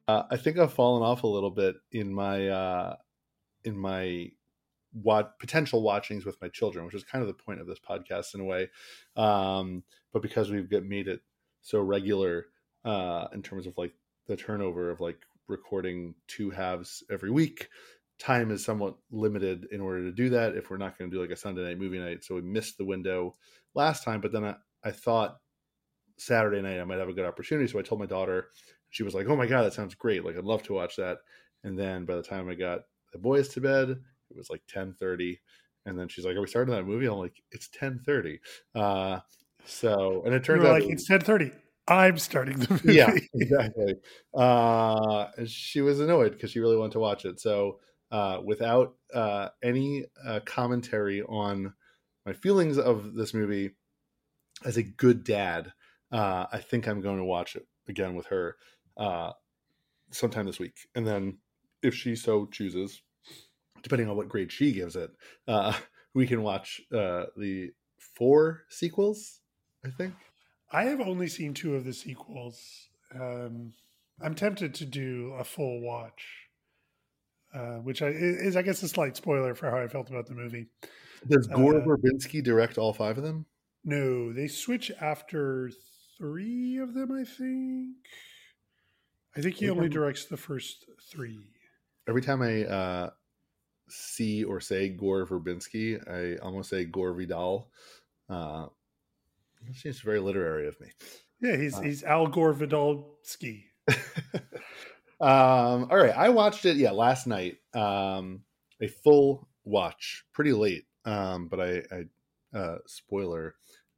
Uh, I think I've fallen off a little bit in my uh, in my what potential watchings with my children, which is kind of the point of this podcast in a way. Um, but because we've made it so regular uh, in terms of like the turnover of like recording two halves every week, time is somewhat limited in order to do that. If we're not going to do like a Sunday night movie night, so we missed the window last time. But then I, I thought Saturday night I might have a good opportunity, so I told my daughter she was like, "Oh my god, that sounds great! Like, I'd love to watch that." And then by the time I got the boys to bed, it was like ten thirty, and then she's like, "Are we starting that movie?" I'm like, "It's ten 30. Uh, so, and it turns out, like it was- it's ten thirty. I'm starting the movie. yeah, exactly. Uh, and she was annoyed because she really wanted to watch it. So, uh, without uh, any uh, commentary on my feelings of this movie, as a good dad, uh, I think I'm going to watch it again with her uh, sometime this week, and then if she so chooses, depending on what grade she gives it, uh, we can watch uh, the four sequels. I think. I have only seen two of the sequels. Um, I'm tempted to do a full watch, uh, which I, is, I guess, a slight spoiler for how I felt about the movie. Does Gore Uh, Verbinski direct all five of them? No, they switch after three of them. I think. I think he only directs the first three. Every time I uh, see or say Gore Verbinski, I almost say Gore Vidal. Uh, it's just very literary of me. Yeah, he's Uh, he's Al Gore Vidalski. um, all right, I watched it. Yeah, last night. Um, a full watch, pretty late. Um, but I, I uh, spoiler,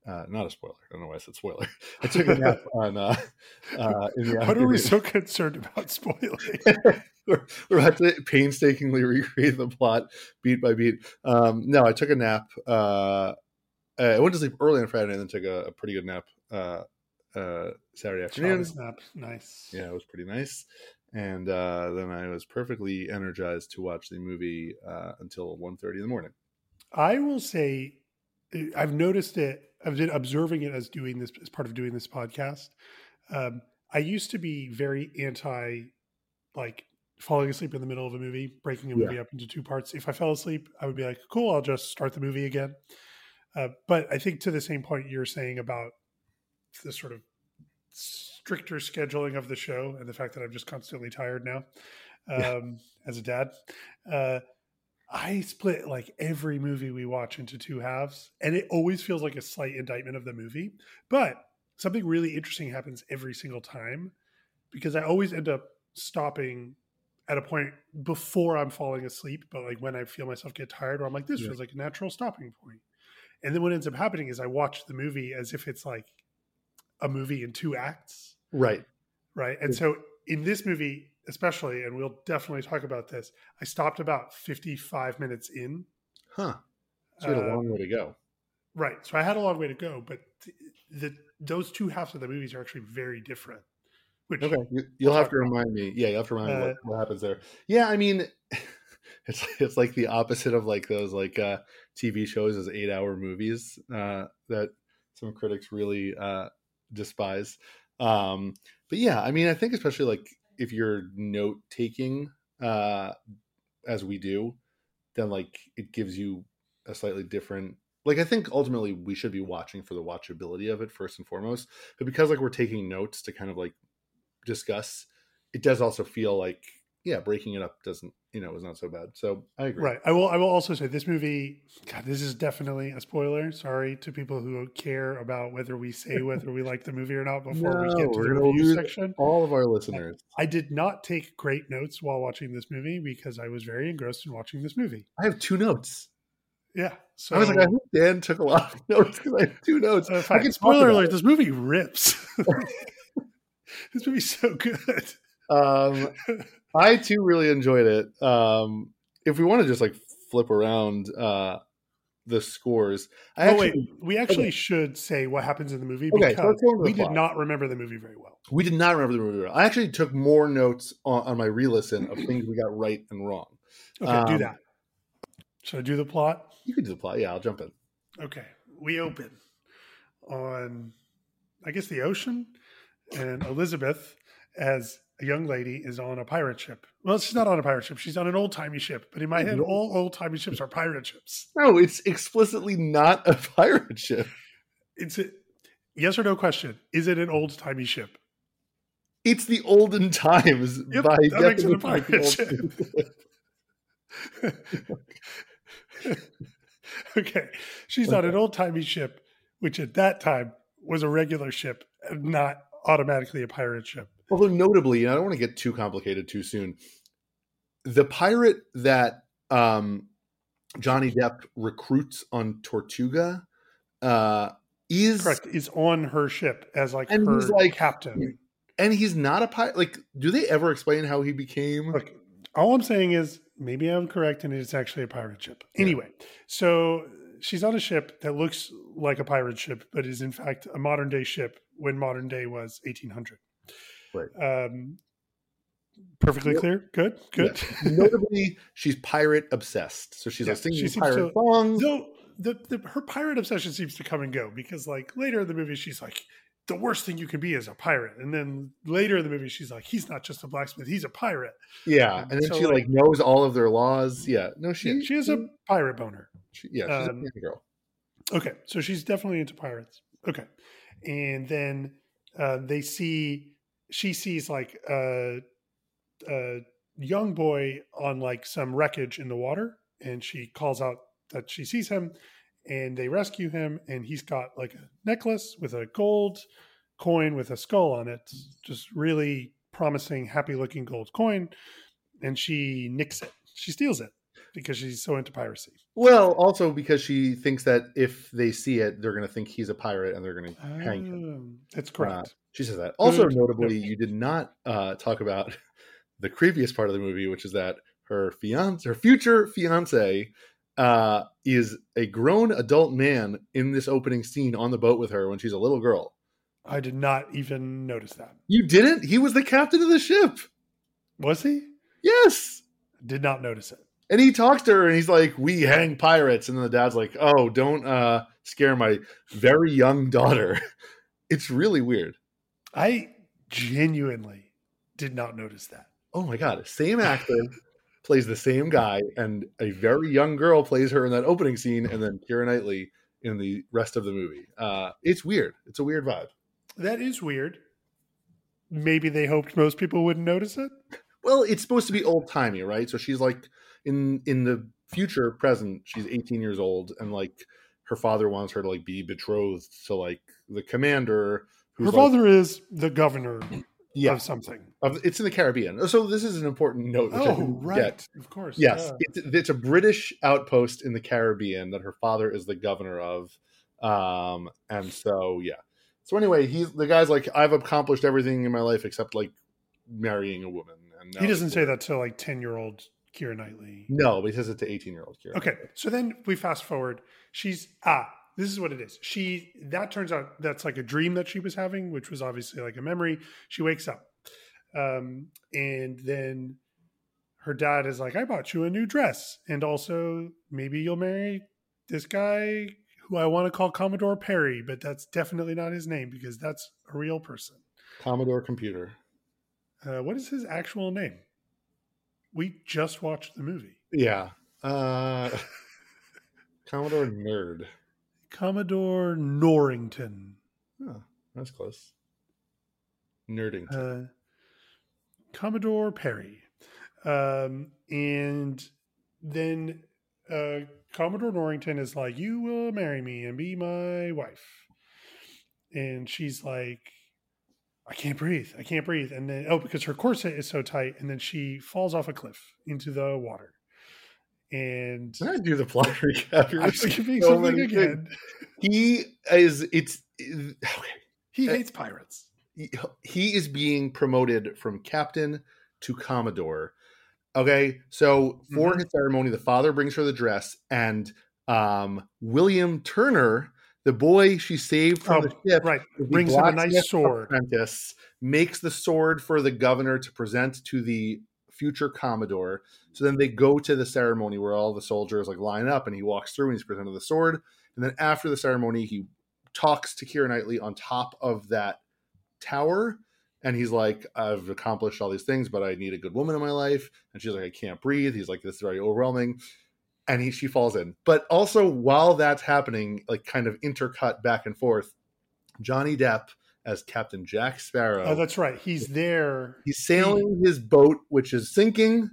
uh, not a spoiler. I don't know why I said spoiler. I took a nap on uh, uh, in the What are we so concerned about spoiling? we're, we're about to painstakingly recreate the plot beat by beat. Um, no, I took a nap. Uh, I went to sleep early on Friday and then took a, a pretty good nap uh, uh, Saturday afternoon. Nap, nice. Yeah, it was pretty nice. And uh, then I was perfectly energized to watch the movie uh, until 1.30 in the morning. I will say, I've noticed it. I've been observing it as doing this as part of doing this podcast. Um, I used to be very anti, like falling asleep in the middle of a movie, breaking a Yeah. movie up into two parts. If I fell asleep, I would be like, "Cool, I'll just start the movie again." Uh, but I think to the same point you're saying about the sort of stricter scheduling of the show and the fact that I'm just constantly tired now Yeah. um, as a dad. Uh, I split like every movie we watch into two halves, and it always feels like a slight indictment of the movie. But something really interesting happens every single time because I always end up stopping at a point before I'm falling asleep, but like when I feel myself get tired, where I'm like, this Yeah. feels like a natural stopping point. And then what ends up happening is I watch the movie as if it's like a movie in two acts Right. right? And Yeah. so in this movie, especially, and we'll definitely talk about this, I stopped about 55 minutes in. Huh. So you had a Uh, long way to go. Right. So I had a long way to go, but th- the those two halves of the movies are actually very different. Which Okay, you, you'll have to remind me. Yeah, you'll have to remind me Uh, what, what happens there. Yeah, I mean, it's it's like the opposite of like those like uh, TV shows as eight hour movies uh, that some critics really uh, despise. Um, but yeah, I mean, I think especially like if you're note taking uh, as we do, then like it gives you a slightly different. Like I think ultimately we should be watching for the watchability of it first and foremost, but because like we're taking notes to kind of like discuss, it does also feel like yeah, breaking it up doesn't you know it was not so bad. So I agree. Right. I will. I will also say this movie. God, this is definitely a spoiler. Sorry to people who care about whether we say whether we like the movie or not before we get to the review section. All of our listeners. I did not take great notes while watching this movie because I was very engrossed in watching this movie. I have two notes. Yeah. So I was like, I hope Dan took a lot of notes because I have two notes. uh, I can spoiler alert: it. this movie rips. this movie's so good. Um, I too really enjoyed it. Um, if we want to just like flip around uh, the scores, I oh actually wait, we actually should say what happens in the movie Okay, because the we did not remember the movie very well. we did not remember the movie. well. I actually took more notes on, on my re-listen of things we got right and wrong. Okay, do Um, that. Should I do the plot? You can do the plot. Yeah, I'll jump in. Okay, we open on, I guess, the ocean, and Elizabeth, as a young lady, is on a pirate ship. Well, she's not on a pirate ship; she's on an old timey ship. But in my head, mm-hmm. all old timey ships are pirate ships. No, it's explicitly not a pirate ship. It's a yes or no question: Is it an old timey ship? It's the olden times Yep, by that makes it a pirate ship. okay, she's on an old timey ship, which at that time was a regular ship, not automatically a pirate ship. Although notably, and I don't want to get too complicated too soon, the pirate that um, Johnny Depp recruits on Tortuga uh, is Correct. Is on her ship as like And her he's like- captain. and he's not a pirate. Like, do they ever explain how he became? Look, all I'm saying is maybe I'm correct and it's actually a pirate ship. Yeah. Anyway, so she's on a ship that looks like a pirate ship, but is in fact a modern day ship when modern day was 1800. Right. Um, perfectly Yep. clear. Good. Good. Notably, she's pirate obsessed, so she's Yeah, like singing she pirate to- songs. Though the, the her pirate obsession seems to come and go because like later in the movie she's like the worst thing you can be is a pirate, and then later in the movie she's like he's not just a blacksmith, he's a pirate. Yeah, and then So, she like, like- knows all of their laws. Yeah, no, she She, she is a pirate boner. she- yeah, she's um, a girl. Okay, so she's definitely into pirates. Okay, and then uh, they see she sees like a, a young boy on like some wreckage in the water, and she calls out that she sees him, and they rescue him, and he's got like a necklace with a gold coin with a skull on it, just really promising, happy-looking gold coin, and she nicks it. She steals it because she's so into piracy. Well, also because she thinks that if they see it, they're going to think he's a pirate and they're going to hang him. Um, That's correct. She says that. Also, Good. notably, you did not uh, talk about the creepiest part of the movie, which is that her fiance, her future fiance, uh, is a grown adult man in this opening scene on the boat with her when she's a little girl. I did not even notice that. You didn't? He was the captain of the ship. Was he? Yes. Did not notice it. And he talks to her and he's like, We hang pirates. And then the dad's like, Oh, don't uh, scare my very young daughter. It's really weird. I genuinely did not notice that. Oh my God. Same actor plays the same guy, and a very young girl plays her in that opening scene, and then Keira Knightley in the rest of the movie. Uh, it's weird. It's a weird vibe. That is weird. Maybe they hoped most people wouldn't notice it. Well, it's supposed to be old timey, right? So she's like in in the future, present. She's 18 years old, and like her father wants her to like be betrothed to like the commander. Her like- father is the governor yeah, of something. of, it's in the Caribbean. So this is an important note. Oh, right. get. Of course. Yes, yeah. it's, it's a British outpost in the Caribbean that her father is the governor of, um, and so yeah. So anyway, he's the guy's like, I've accomplished everything in my life except like marrying a woman. And He doesn't say that to like 10 year old Keira Knightley. No, but he says it to eighteen year old Keira. Okay, so then we fast forward. She's ah, this is what it is. She that turns out that's like a dream that she was having, which was obviously like a memory. She wakes up, um, and then her dad is like, "I bought you a new dress, and also maybe you'll marry this guy who I want to call Commodore Perry, but that's definitely not his name because that's a real person. Commodore computer. Uh, what is his actual name? We just watched the movie. Yeah. Uh, Commodore nerd. Commodore Norrington. Oh, that's close. Nerding. Uh, Commodore Perry. Um, and then uh, Commodore Norrington is like, "You will marry me and be my wife," and she's like, "I can't breathe. I can't breathe." And then oh, because her corset is so tight, and then she falls off a cliff into the water. And I do the plot recap? You're I'm skipping so something again. He is. It's okay. He Uh, hates pirates. he- he is being promoted from captain to commodore okay so for Mhm. his ceremony the father brings her the dress and um william turner the boy she saved from Oh, the ship right. the Brings him a nice sword. apprentice makes the sword for the governor to present to the future commodore. So then they go to the ceremony where all the soldiers like line up and he walks through and he's presented the sword. And then after the ceremony he talks to Keira Knightley on top of that tower. And he's like I've accomplished all these things but I need a good woman in my life. And she's like I can't breathe. He's like this is very overwhelming. And he she falls in. But also while that's happening like kind of intercut back and forth Johnny Depp as Captain Jack Sparrow Oh, that's right. He's there. he's sailing his boat which is sinking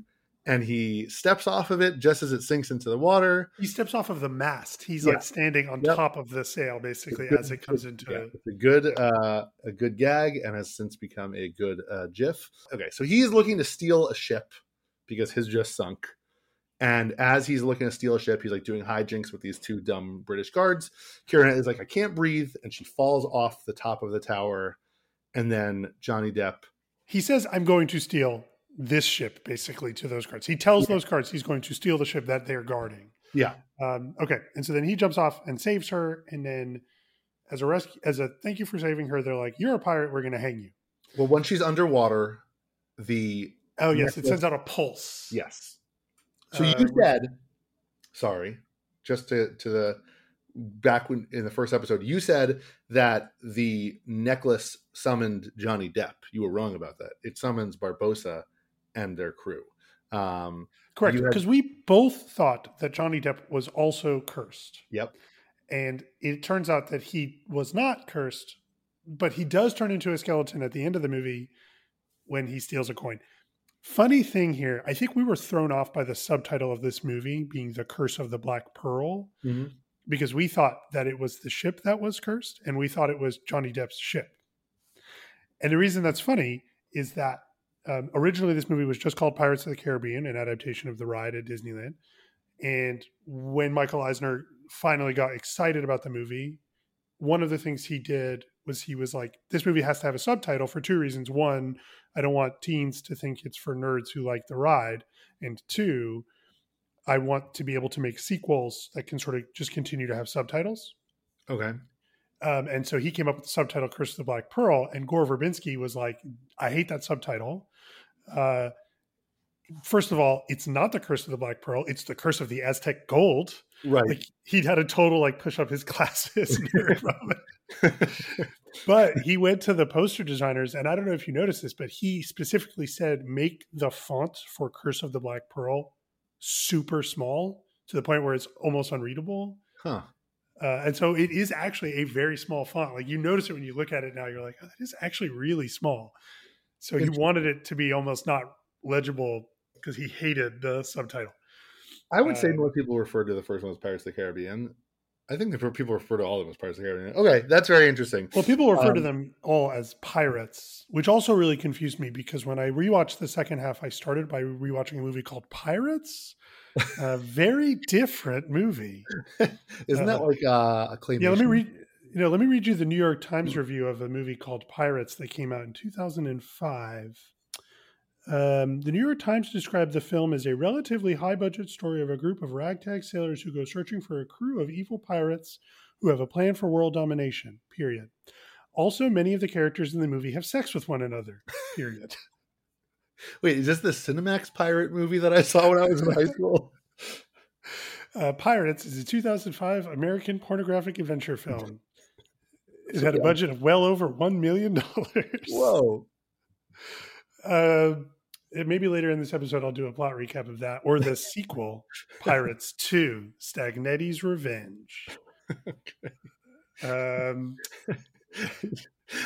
and he steps off of it just as it sinks into the water He steps off of the mast. He's Yeah. like standing on Yep. top of the sail, basically, Good- as it comes into. yeah, it's a good uh, a good gag and has since become a good uh, gif. Okay, so he is looking to steal a ship because his just sunk. And as he's looking to steal a ship, he's like doing hijinks with these two dumb British guards. Kieran is like, I can't breathe, and she falls off the top of the tower. And then Johnny Depp, He says, "I'm going to steal this ship," basically to those guards. He tells Yeah. those guards he's going to steal the ship that they're guarding. yeah, Um, okay, and so then he jumps off and saves her, and then as a rescue, as a thank you for saving her, they're like, "You're a pirate. We're going to hang you." well, when she's underwater, the Oh yes, it sends out a pulse. Yes. So Uh, you said, sorry, just to to the back when in the first episode, you said that the necklace summoned Johnny Depp. You were wrong about that. It summons Barbossa and their crew. Um, Correct, You had- because we both thought that Johnny Depp was also cursed. yep. And it turns out that he was not cursed, but he does turn into a skeleton at the end of the movie when he steals a coin. Funny thing here, I think we were thrown off by the subtitle of this movie being The Curse of the Black Pearl because we thought that it was the ship that was cursed and we thought it was Johnny Depp's ship. And the reason that's funny is that um, originally this movie was just called Pirates of the Caribbean, an adaptation of the ride at Disneyland. And when Michael Eisner finally got excited about the movie, one of the things he did was he was like, this movie has to have a subtitle for two reasons. One, I don't want teens to think it's for nerds who like the ride. And two, I want to be able to make sequels that can sort of just continue to have subtitles. Okay. Um, and so he came up with the subtitle Curse of the Black Pearl, and Gore Verbinski was like, I hate that subtitle. Uh, first of all, it's not the Curse of the Black Pearl, it's the Curse of the Aztec Gold. Right. Like he'd had a total like push up his glasses. But he went to the poster designers, and I don't know if you noticed this, but he specifically said, make the font for Curse of the Black Pearl super small to the point where it's almost unreadable. huh. Uh, and so it is actually a very small font. Like you notice it when you look at it now, you're like, oh, that is actually really small. So he wanted it to be almost not legible because he hated the subtitle. I would say Um, more people refer to the first one as Pirates of the Caribbean. I think people refer to all of them as Pirates of the Caribbean. Okay, that's very interesting. Well, people refer to Um, them all as pirates, which also really confused me because when I rewatched the second half, I started by rewatching a movie called Pirates. A very different movie. Isn't that Uh, like uh, a claymation? Yeah, let me read. You know, let me read you the New York Times review of a movie called Pirates that came out in 2005. Um, the New York Times described the film as a relatively high budget story of a group of ragtag sailors who go searching for a crew of evil pirates who have a plan for world domination. Period. Also, many of the characters in the movie have sex with one another. Period. Wait, is this the Cinemax pirate movie that I saw when I was in high school? Uh, Pirates is a 2005 American pornographic adventure film. It had a budget of well over $1 million. Whoa. Uh, maybe later in this episode, I'll do a plot recap of that or the sequel, Pirates 2 Stagnetti's Revenge. Um,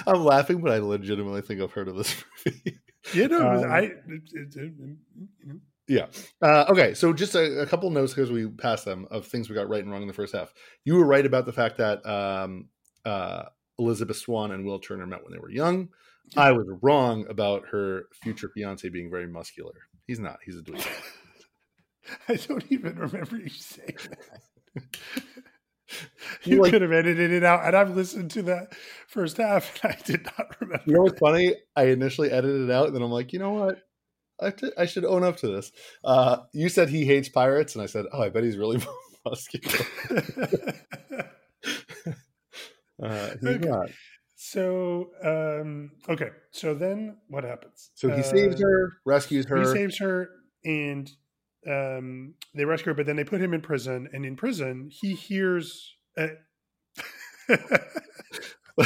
I'm laughing, but I legitimately think I've heard of this movie. You know, Um, I. It, it, it, you know. Yeah. Uh, okay. So just a, a couple notes because we passed them of things we got right and wrong in the first half. You were right about the fact that um, uh, Elizabeth Swann and Will Turner met when they were young. I was wrong about her future fiance being very muscular. He's not. He's a dweeb. I don't even remember you saying that. You like- could have edited it out, and I've listened to that first half, and I did not remember. You know what's funny? I initially edited it out, and then I'm like, you know what? I, t- I should own up to this. Uh, you said he hates pirates, and I said, oh, I bet he's really muscular. Uh, he's Okay. not. So, um, okay. So then, what happens? So he saves Uh, her, rescues her. He saves her, and um, they rescue her. But then they put him in prison, and in prison, he hears. Uh,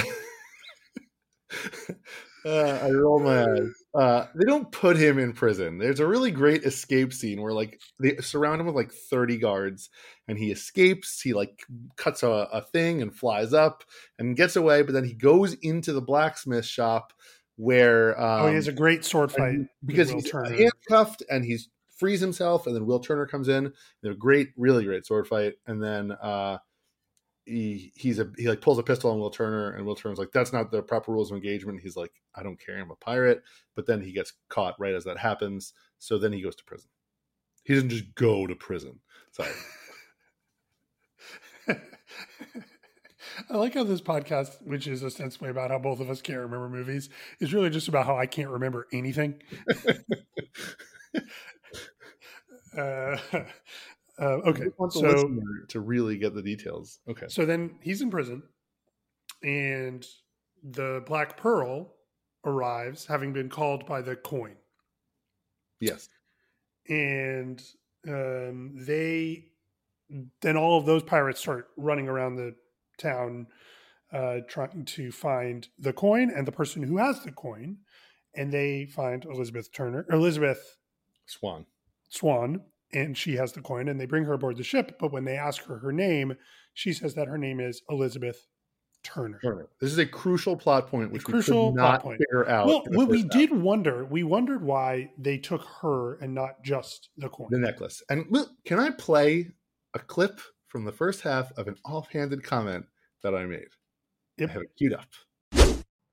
Uh, I roll my eyes. Uh, they don't put him in prison. There's a really great escape scene where like they surround him with like 30 guards and he escapes. He like cuts a, a thing and flies up and gets away, but then he goes into the blacksmith shop where um, oh, he has a great sword fight because he's Turner. handcuffed and he's frees himself and then Will Turner comes in. They're a great, really great sword fight, and then uh he he's a he like pulls a pistol on Will Turner and Will Turner's like, that's not the proper rules of engagement. He's like, I don't care, I'm a pirate. But then he gets caught right as that happens. So then he goes to prison. He doesn't just go to prison. Sorry. I like how this podcast, which is ostensibly about how both of us can't remember movies, is really just about how I can't remember anything. uh, uh, okay, so to really get the details. Okay. so then he's in prison, and the Black Pearl arrives, having been called by the coin, Yes. and um, they then all of those pirates start running around the town uh, trying to find the coin and the person who has the coin and they find elizabeth turner elizabeth Swann. swan and she has the coin and they bring her aboard the ship but when they ask her her name she says that her name is elizabeth turner Turner. This is a crucial plot point which crucial we could plot not point. figure out. well in the what we first half. did wonder we wondered why they took her and not just the coin the necklace. And look, can I play a clip from the first half of an offhanded comment that I made? Yep. I have it queued up.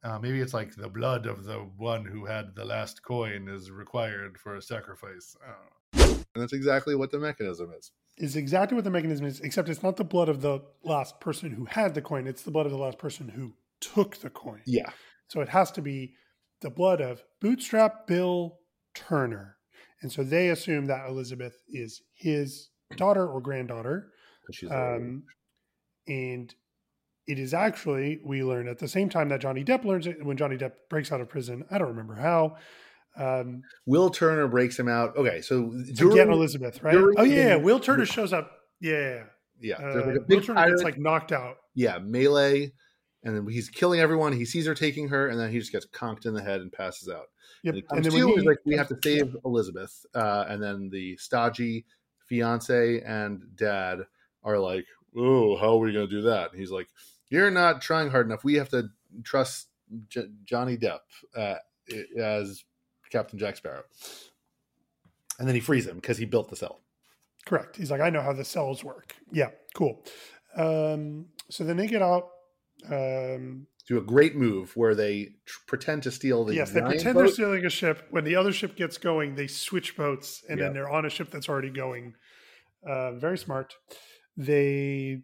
Uh, maybe it's like the blood of the one who had the last coin is required for a sacrifice. I don't know. And that's exactly what the mechanism is. is exactly what the mechanism is, except it's not the blood of the last person who had the coin, it's the blood of the last person who took the coin. Yeah. So it has to be the blood of Bootstrap Bill Turner. And so they assume that Elizabeth is his daughter or granddaughter. Um, and it is actually, we learn at the same time that Johnny Depp learns it, when Johnny Depp breaks out of prison. I don't remember how. Um, Will Turner breaks him out. Okay, so to during, get Elizabeth, right? during Oh, yeah. Will Turner shows up. Yeah. yeah, Uh, like a Will big Turner gets like knocked out. yeah, melee, and then he's killing everyone. He sees her taking her, and then he just gets conked in the head and passes out. Yep. And, And then to, he like, we have to save Elizabeth. Uh, and then the stodgy fiance and dad are like, oh, how are we going to do that? And he's like, you're not trying hard enough. We have to trust J- Johnny Depp uh, as Captain Jack Sparrow. And then he frees him because he built the cell. Correct. He's like, I know how the cells work. Yeah, cool. Um, so then they get out. Um, Do a great move where they tr- pretend to steal the yes, they pretend boat. they're stealing a ship. When the other ship gets going, they switch boats, and Yeah. then they're on a ship that's already going. Uh, very smart. They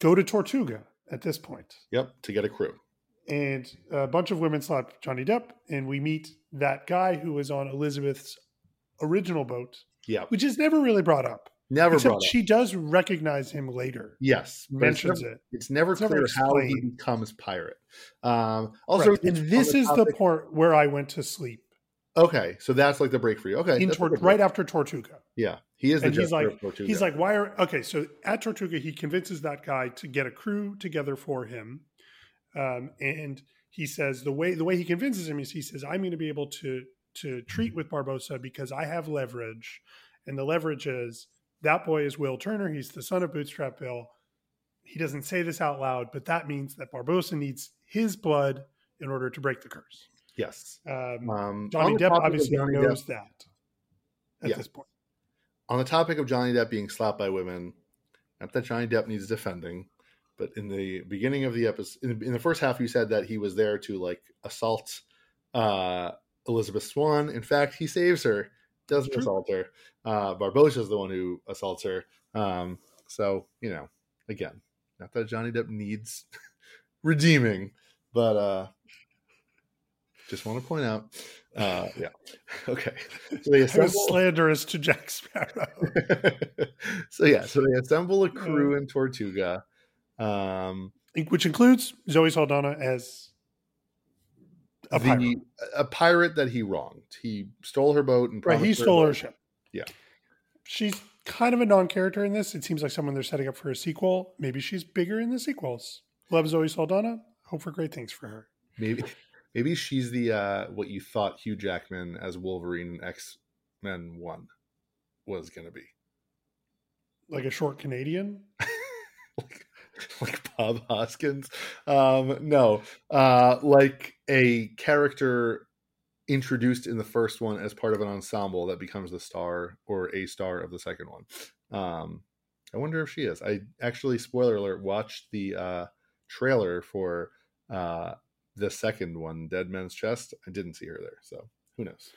go to Tortuga at this point, Yep, to get a crew. And a bunch of women slap Johnny Depp, and we meet that guy who was on Elizabeth's original boat, Yeah, which is never really brought up. never Except brought up. she does recognize him later. Yes, but it's mentions never- it. It's never It's never clear how he becomes pirate. Um, also, Right. and this is the part where I went to sleep okay. So that's like the break for you. Okay, in Tor- right after Tortuga. Yeah, he is the And he's like, of Tortuga. he's like, why are okay? So at Tortuga, he convinces that guy to get a crew together for him, um, and he says the way the way he convinces him is he says I'm going to be able to to treat with Barbossa because I have leverage, and the leverage is that boy is Will Turner. He's the son of Bootstrap Bill. He doesn't say this out loud, but that means that Barbossa needs his blood in order to break the curse. Yes. Um, Um, Johnny Depp obviously Johnny knows Depp- that at Yeah. this point. on the topic of Johnny Depp being slapped by women, not that Johnny Depp needs defending, but in the beginning of the episode, in, in the first half, you said that he was there to like assault uh, Elizabeth Swann. In fact, he saves her, doesn't True. assault her. Uh, Barbossa is the one who assaults her. Um, so you know, again, not that Johnny Depp needs redeeming, but uh, just want to point out, uh, yeah, okay. So they assemble. slanderous to Jack Sparrow. so yeah, so they assemble a crew in Tortuga. Um, which includes Zoe Saldana as a the, pirate. a pirate that he wronged. He stole her boat and Right, he stole a her ship. Yeah. She's kind of a non-character in this. It seems like someone they're setting up for a sequel. Maybe she's bigger in the sequels. Love Zoe Saldana. Hope for great things for her. Maybe maybe she's the uh, what you thought Hugh Jackman as Wolverine in X Men One was going to be, Like a short Canadian. like, like Bob Hoskins. Um, no, uh, like a character introduced in the first one as part of an ensemble that becomes the star or a star of the second one. Um, I wonder if she is. I actually, spoiler alert, watched the uh, trailer for uh, the second one, Dead Man's Chest. I didn't see her there, so who knows?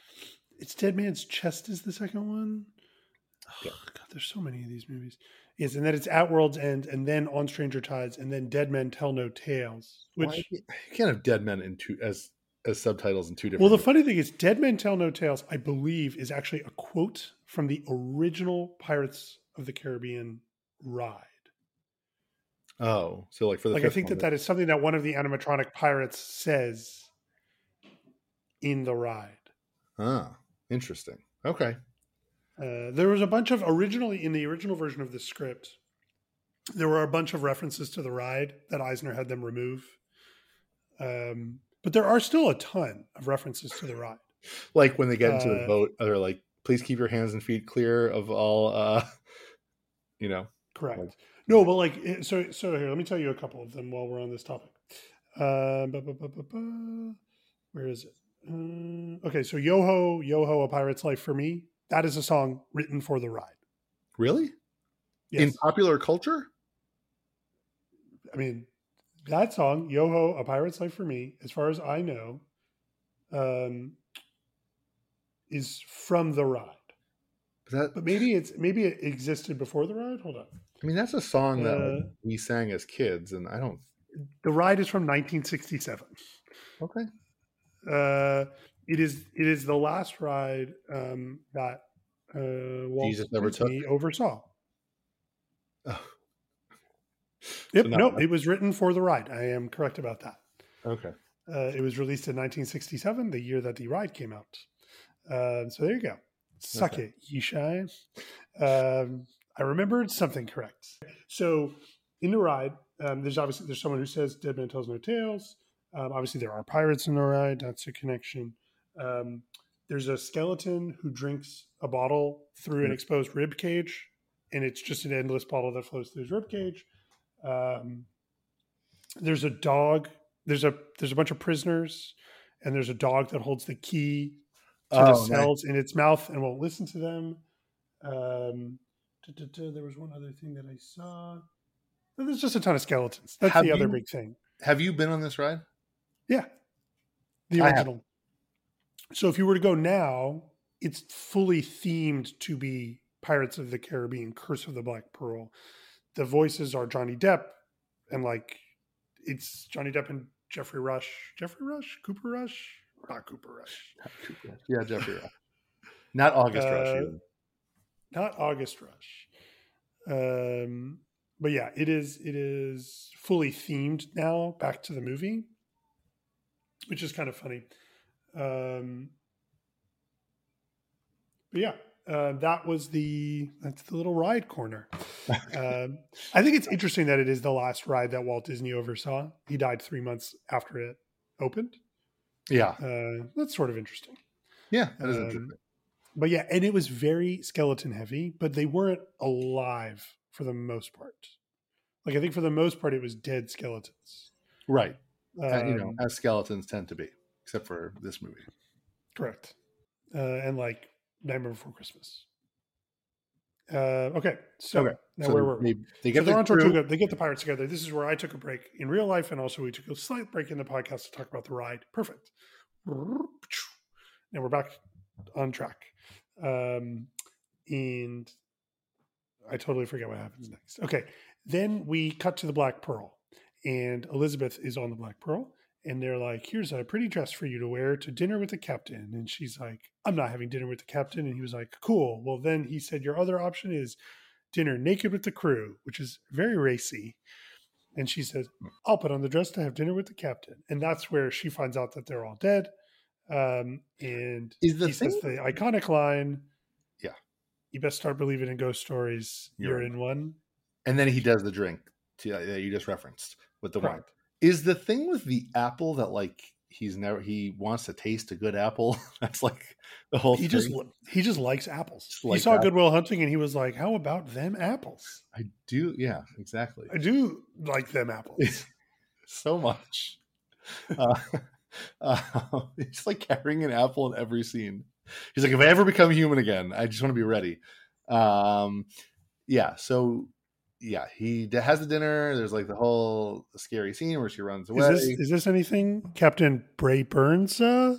It's Dead Man's Chest is the second one. Oh, Yeah. God, there's so many of these movies. Yes, and then it's At World's End, and then On Stranger Tides, and then Dead Men Tell No Tales. Which, Why- you can't have Dead Men in two as as subtitles in two different. well, the funny thing is, Dead Men Tell No Tales, I believe, is actually a quote from the original Pirates of the Caribbean ride. oh, so like for the like I think that that is something that one of the animatronic pirates says in the ride. Ah, interesting. Okay. Uh, there was a bunch of originally in the original version of the script. There were a bunch of references to the ride that Eisner had them remove, um, but there are still a ton of references to the ride. Like when they get into the Uh, boat, they're like, "Please keep your hands and feet clear of all." uh You know. Correct. Like- no, but like so. So here, let me tell you a couple of them while we're on this topic. Uh, ba- ba- ba- ba- ba. Where is it? Uh, okay, so Yoho, Yoho, a pirate's life for me. That is a song written for the ride. Really? Yes. In popular culture? I mean, that song, Yoho, A Pirate's Life for Me, as far as I know, um, is from the ride. That But maybe it's maybe it existed before the ride. Hold on. I mean, that's a song that Uh, we sang as kids, and I don't. The ride is from 1967. Okay. Uh, it is it is the last ride um, that uh, Walt Jesus never Disney oversaw. Oh. Yep, So not- no, it was written for the ride. I am correct about that. Okay. Uh, it was released in 1967, the year that the ride came out. Uh, so there you go. Suck Okay. it, Yishai. Um, I remembered something correct. So in the ride, um, there's obviously there's someone who says "Dead Man Tells No Tales." Um, obviously, there are pirates in the ride. That's a connection. Um, there's a skeleton who drinks a bottle through an exposed rib cage, and it's just an endless bottle that flows through his rib cage. Um, there's a dog. There's a there's a bunch of prisoners, and there's a dog that holds the key to the Oh, nice. cells in its mouth and won't listen to them. Um, there was one other thing that I saw. There's just a ton of skeletons. That's Have the other you- big thing. Have you been on this ride? Yeah, the original. So if you were to go now, it's fully themed to be Pirates of the Caribbean: Curse of the Black Pearl. The voices are Johnny Depp, and like it's Johnny Depp and Geoffrey Rush. Geoffrey Rush, Cooper Rush, not Cooper Rush. Yeah, Geoffrey. Rush. Not August Rush. Uh, even. not August Rush. Um, but yeah, it is it is fully themed now back to the movie, which is kind of funny. Um, but yeah, uh, that was the that's the little ride corner. um, I think it's interesting that it is the last ride that Walt Disney oversaw. He died three months after it opened. Yeah. Uh, that's sort of interesting. Yeah. That is Um, interesting. But yeah, and it was very skeleton heavy, but they weren't alive for the most part. Like I think for the most part, it was dead skeletons. Right. Uh, you know, Um, as skeletons tend to be, except for this movie. Correct. Uh, and like Nightmare Before Christmas. Uh, okay, so Okay, now so where were we? they, they So get they're the on Tortuga. They get the pirates together. This is where I took a break in real life, and also we took a slight break in the podcast to talk about the ride. Perfect. Now we're back on track. Um, and I totally forget what happens next. Okay, then we cut to the Black Pearl, and Elizabeth is on the Black Pearl, and they're like, "Here's a pretty dress for you to wear to dinner with the captain." And she's like, "I'm not having dinner with the captain." And he was like, "Cool." Well, then he said, "Your other option is dinner naked with the crew," which is very racy. And she says, "I'll put on the dress to have dinner with the captain." And that's where she finds out that they're all dead. Um, and Is the he says the iconic line, Yeah. you best start believing in ghost stories. You're You're, in one." and then he does the drink to, uh, that you just referenced with the wine. Is the thing with the apple that like he's never he wants to taste a good apple? That's like the whole. He just thing? he just likes apples. Just he saw apples. Good Will Hunting and he was like, "How about them apples? I do. Yeah, exactly. I do like them apples." so much. Uh, uh, he's like carrying an apple in every scene. He's like, if I ever become human again, I just want to be ready. Um, yeah. So, yeah, he has the dinner. There's like the whole scary scene where she runs away. Is this is this anything Captain Braeburns? Uh,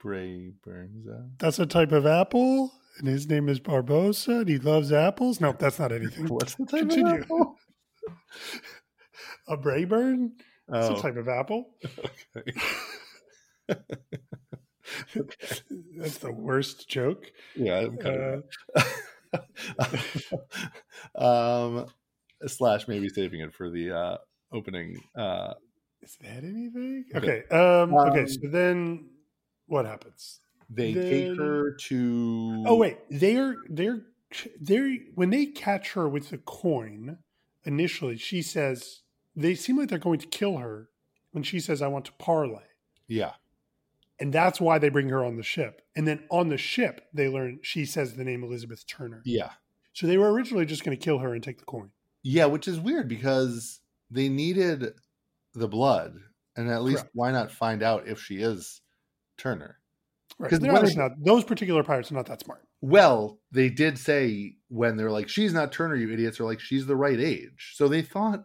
Bray Burns. That's a type of apple, and his name is Barbossa, and he loves apples. No, that's not anything. what's the type Continue. of apple? A Braeburn? It's Oh, a type of apple. okay. That's the worst joke. yeah. Uh, um, slash maybe saving it for the uh, opening. Uh, is that anything? Okay. Okay. Um, Um, okay. So then, what happens? they Then- take her to. Oh wait, they're they're they're when they catch her with the coin. Initially, she says they seem like they're going to kill her when she says, "I want to parley," Yeah. and that's why they bring her on the ship. And then on the ship, they learn she says the name Elizabeth Turner. Yeah. So they were originally just going to kill her and take the coin. Yeah, which is weird because they needed the blood, and at least Correct. why not find out if she is Turner? Right? 'Cause They're when obviously they- not those particular pirates are not that smart. Well, they did say when they're like, "She's not Turner, you idiots," are like, "She's the right age." So they thought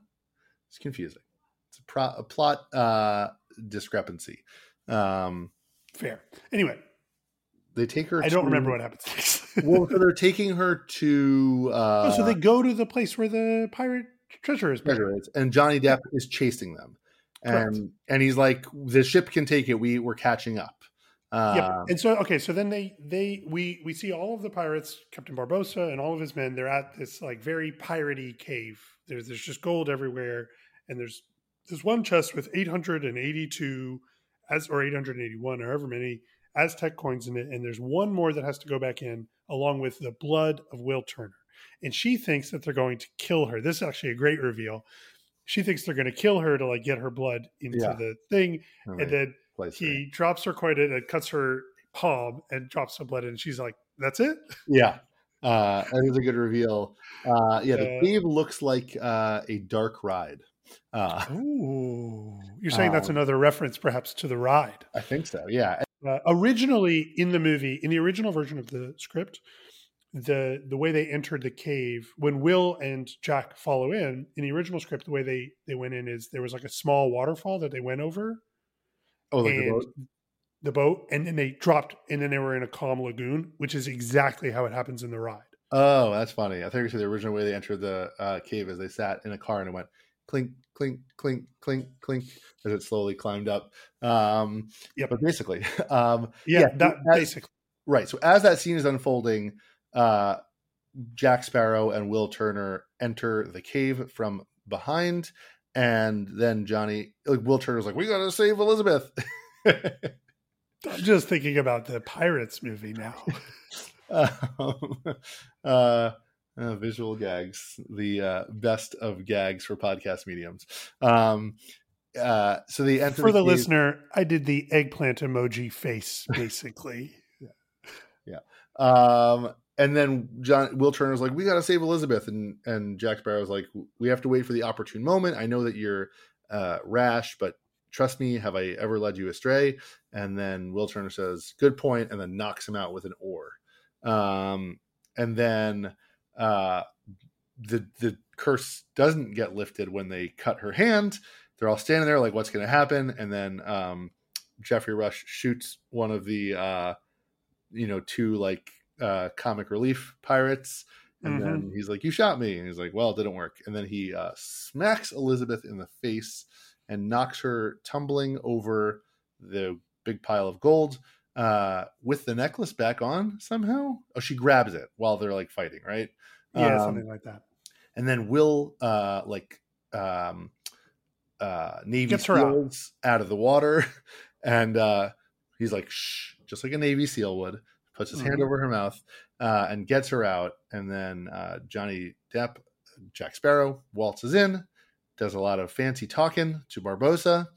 it's confusing. It's a, pro- a plot uh, discrepancy. Um, Fair. Anyway, they take her. I don't remember what happens next. well, so they're taking her to. Uh, oh, so they go to the place where the pirate treasure is. treasure is, and Johnny Depp is chasing them, Correct. and and he's like, "The ship can take it. We we're catching up." Yep. Uh, And so okay, so then they they we we see all of the pirates, Captain Barbossa and all of his men. They're at this like very piratey cave. There's there's just gold everywhere, and there's there's one chest with 882 as or 881 or however many Aztec coins in it, and there's one more that has to go back in along with the blood of Will Turner. And she thinks that they're going to kill her. This is actually a great reveal. She thinks they're going to kill her to like get her blood into Yeah. the thing, and and then place her. he drops her coin in and cuts her palm and drops some blood in. And she's like, "That's it." Yeah. Uh, that is a good reveal. Uh, yeah, the Uh, cave looks like uh, a dark ride. Uh, Ooh, you're saying that's Um, another reference, perhaps, to the ride. I think so. Yeah. Uh, originally, in the movie, in the original version of the script, the the way they entered the cave when Will and Jack follow in in the original script, the way they they went in is there was like a small waterfall that they went over, Oh, like the boat? the boat, and then they dropped, and then they were in a calm lagoon, which is exactly how it happens in the ride. Oh, that's funny. I think you said the original way they entered the uh, cave is they sat in a car and it went clink, clink, clink, clink, clink as it slowly climbed up. Um, Yep. But basically, um, Yeah, Yeah, that as- basically. right. So as that scene is unfolding, uh, Jack Sparrow and Will Turner enter the cave from behind, and then Johnny, like Will Turner's like, "We got to save Elizabeth." I'm just thinking about the Pirates movie now. um, uh, uh, visual gags, the uh, best of gags for podcast mediums. Um, uh, so they enter For the cave- listener, I did the eggplant emoji face, basically. Yeah. Um, and then John Will Turner's like, "We got to save Elizabeth," and and Jack Sparrow's like, "We have to wait for the opportune moment. I know that you're uh, rash, but trust me? Have I ever led you astray? And then Will Turner says, "Good point," and then knocks him out with an oar. Um, and then uh, the the curse doesn't get lifted when they cut her hand. They're all standing there like, "What's going to happen?" And then um, Geoffrey Rush shoots one of the uh, you know two like uh, comic relief pirates. And Mhm. then he's like, "You shot me," and he's like, "Well, it didn't work." And then he uh, smacks Elizabeth in the face and knocks her tumbling over the big pile of gold uh, with the necklace back on somehow. Oh, she grabs it while they're like fighting, right? Yeah, Um, something like that. and then Will uh like um uh Navy Gets her out. Out. of the water and uh he's like shh just like a Navy SEAL would puts his hand Mhm. over her mouth uh and gets her out and then uh Johnny Depp Jack Sparrow waltzes in does a lot of fancy talking to Barbossa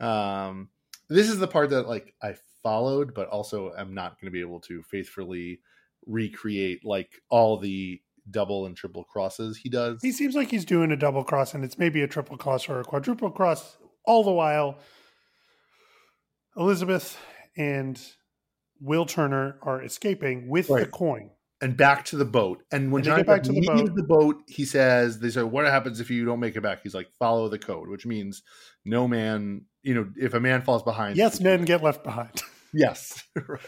um this is the part that like I followed but also am not going to be able to faithfully recreate like all the double and triple crosses he does. He seems like he's doing a double cross, and it's maybe a triple cross or a quadruple cross. All the while, Elizabeth and Will Turner are escaping with the coin. and back to the boat. And when And Johnny back to the boat. the boat, he says, "They say what happens if you don't make it back?" He's like, "Follow the code," which means no man, you know, if a man falls behind, Yes, men get left behind. yes, right.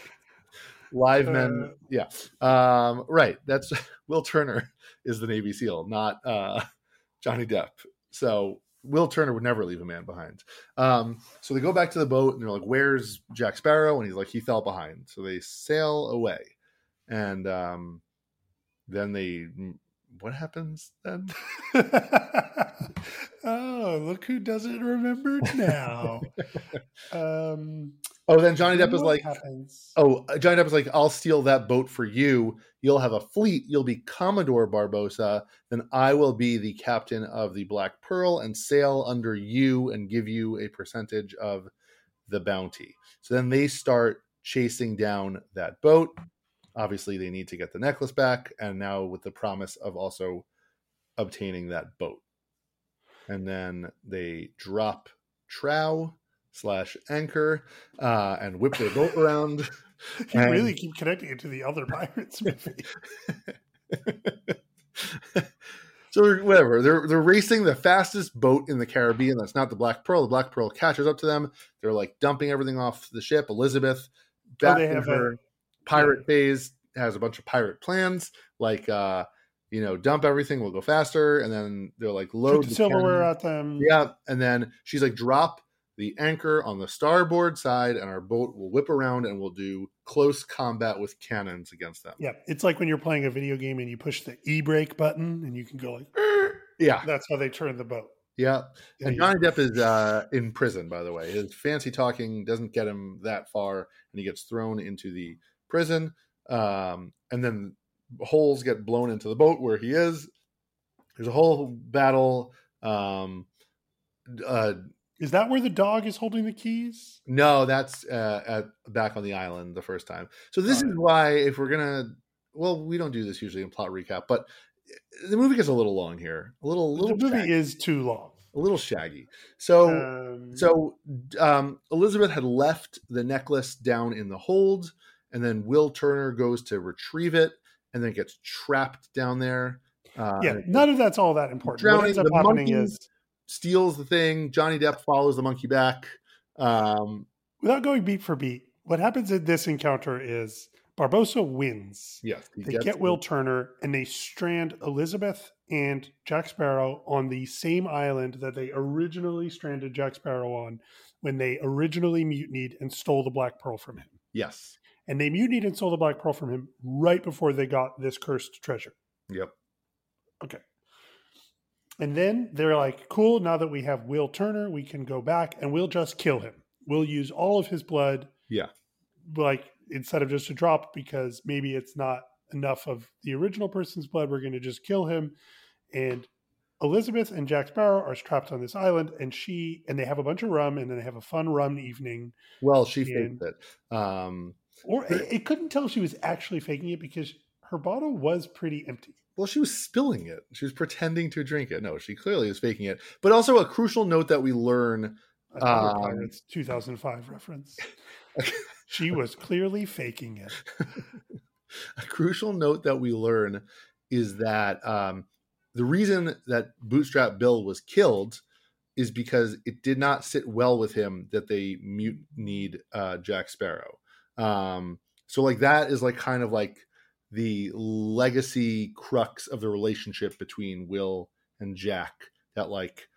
live Uh, men, yeah, um, right. That's Will Turner is the Navy SEAL, not uh, Johnny Depp. So Will Turner would never leave a man behind. Um, so they go back to the boat and they're like, "Where's Jack Sparrow?" And he's like, "He fell behind." So they sail away, and um, then they. What happens then? oh, look who doesn't remember now. um, Oh, then Johnny Depp is like, happens? "Oh, uh, Johnny Depp is like, I'll steal that boat for you. You'll have a fleet. You'll be Commodore Barbossa. Then I will be the captain of the Black Pearl and sail under you and give you a percentage of the bounty." So then they start chasing down that boat. Obviously, they need to get the necklace back, and now with the promise of also obtaining that boat. And then they drop trow slash anchor uh, and whip their boat around. You and- really keep connecting it to the other Pirates movie. so whatever they're they're racing the fastest boat in the Caribbean. That's not the Black Pearl. The Black Pearl catches up to them. They're like dumping everything off the ship. Elizabeth, back Oh, in her a- pirate phase, has a bunch of pirate plans. Like uh, you know, dump everything. We'll go faster. And then they're like load the the silverware at them. Yeah, and then she's like, drop the anchor on the starboard side, and our boat will whip around, and we'll do close combat with cannons against them. Yeah, it's like when you're playing a video game and you push the e brake button and you can go like. Yeah, that's how they turn the boat. yeah. And Johnny Depp is uh, in prison, by the way. His fancy talking doesn't get him that far, and he gets thrown into the prison. Um, and then holes get blown into the boat where he is. There's a whole battle. Um, uh, Is that where the dog is holding the keys? No, that's uh, at back on the island the first time. So this is why if we're gonna, well, we don't do this usually in plot recap, but the movie gets a little long here, a little, little, the movie shaggy, is too long. a little shaggy. So, Um, so um, Elizabeth had left the necklace down in the hold, and then Will Turner goes to retrieve it, and then gets trapped down there. Uh, yeah, none of that's all that important. Drowning what ends up the happening monkey. is, steals the thing. Johnny Depp follows the monkey back. Um, without going beat for beat, what happens in this encounter is Barbossa wins. yes, he They gets get Will Turner and they strand Elizabeth and Jack Sparrow on the same island that they originally stranded Jack Sparrow on when they originally mutinied and stole the Black Pearl from him. Yes. And they mutinied and stole the Black Pearl from him right before they got this cursed treasure. Yep. Okay. And then they're like, cool, now that we have Will Turner, we can go back and we'll just kill him. We'll use all of his blood, Yeah. like instead of just a drop, because maybe it's not enough of the original person's blood. We're going to just kill him. And Elizabeth and Jack Sparrow are trapped on this island, and she and they have a bunch of rum, and then they have a fun rum evening. Well, she And- faked it. Um, Or it, it couldn't tell if she was actually faking it because her bottle was pretty empty. Well, she was spilling it. She was pretending to drink it. No, she clearly is faking it. But also a crucial note that we learn Um, Pirates 2005 reference. she was clearly faking it. a crucial note that we learn is that um, the reason that Bootstrap Bill was killed is because it did not sit well with him that they mutinied uh, Jack Sparrow. Um, so like that is like kind of like the legacy crux of the relationship between Will and Jack. That like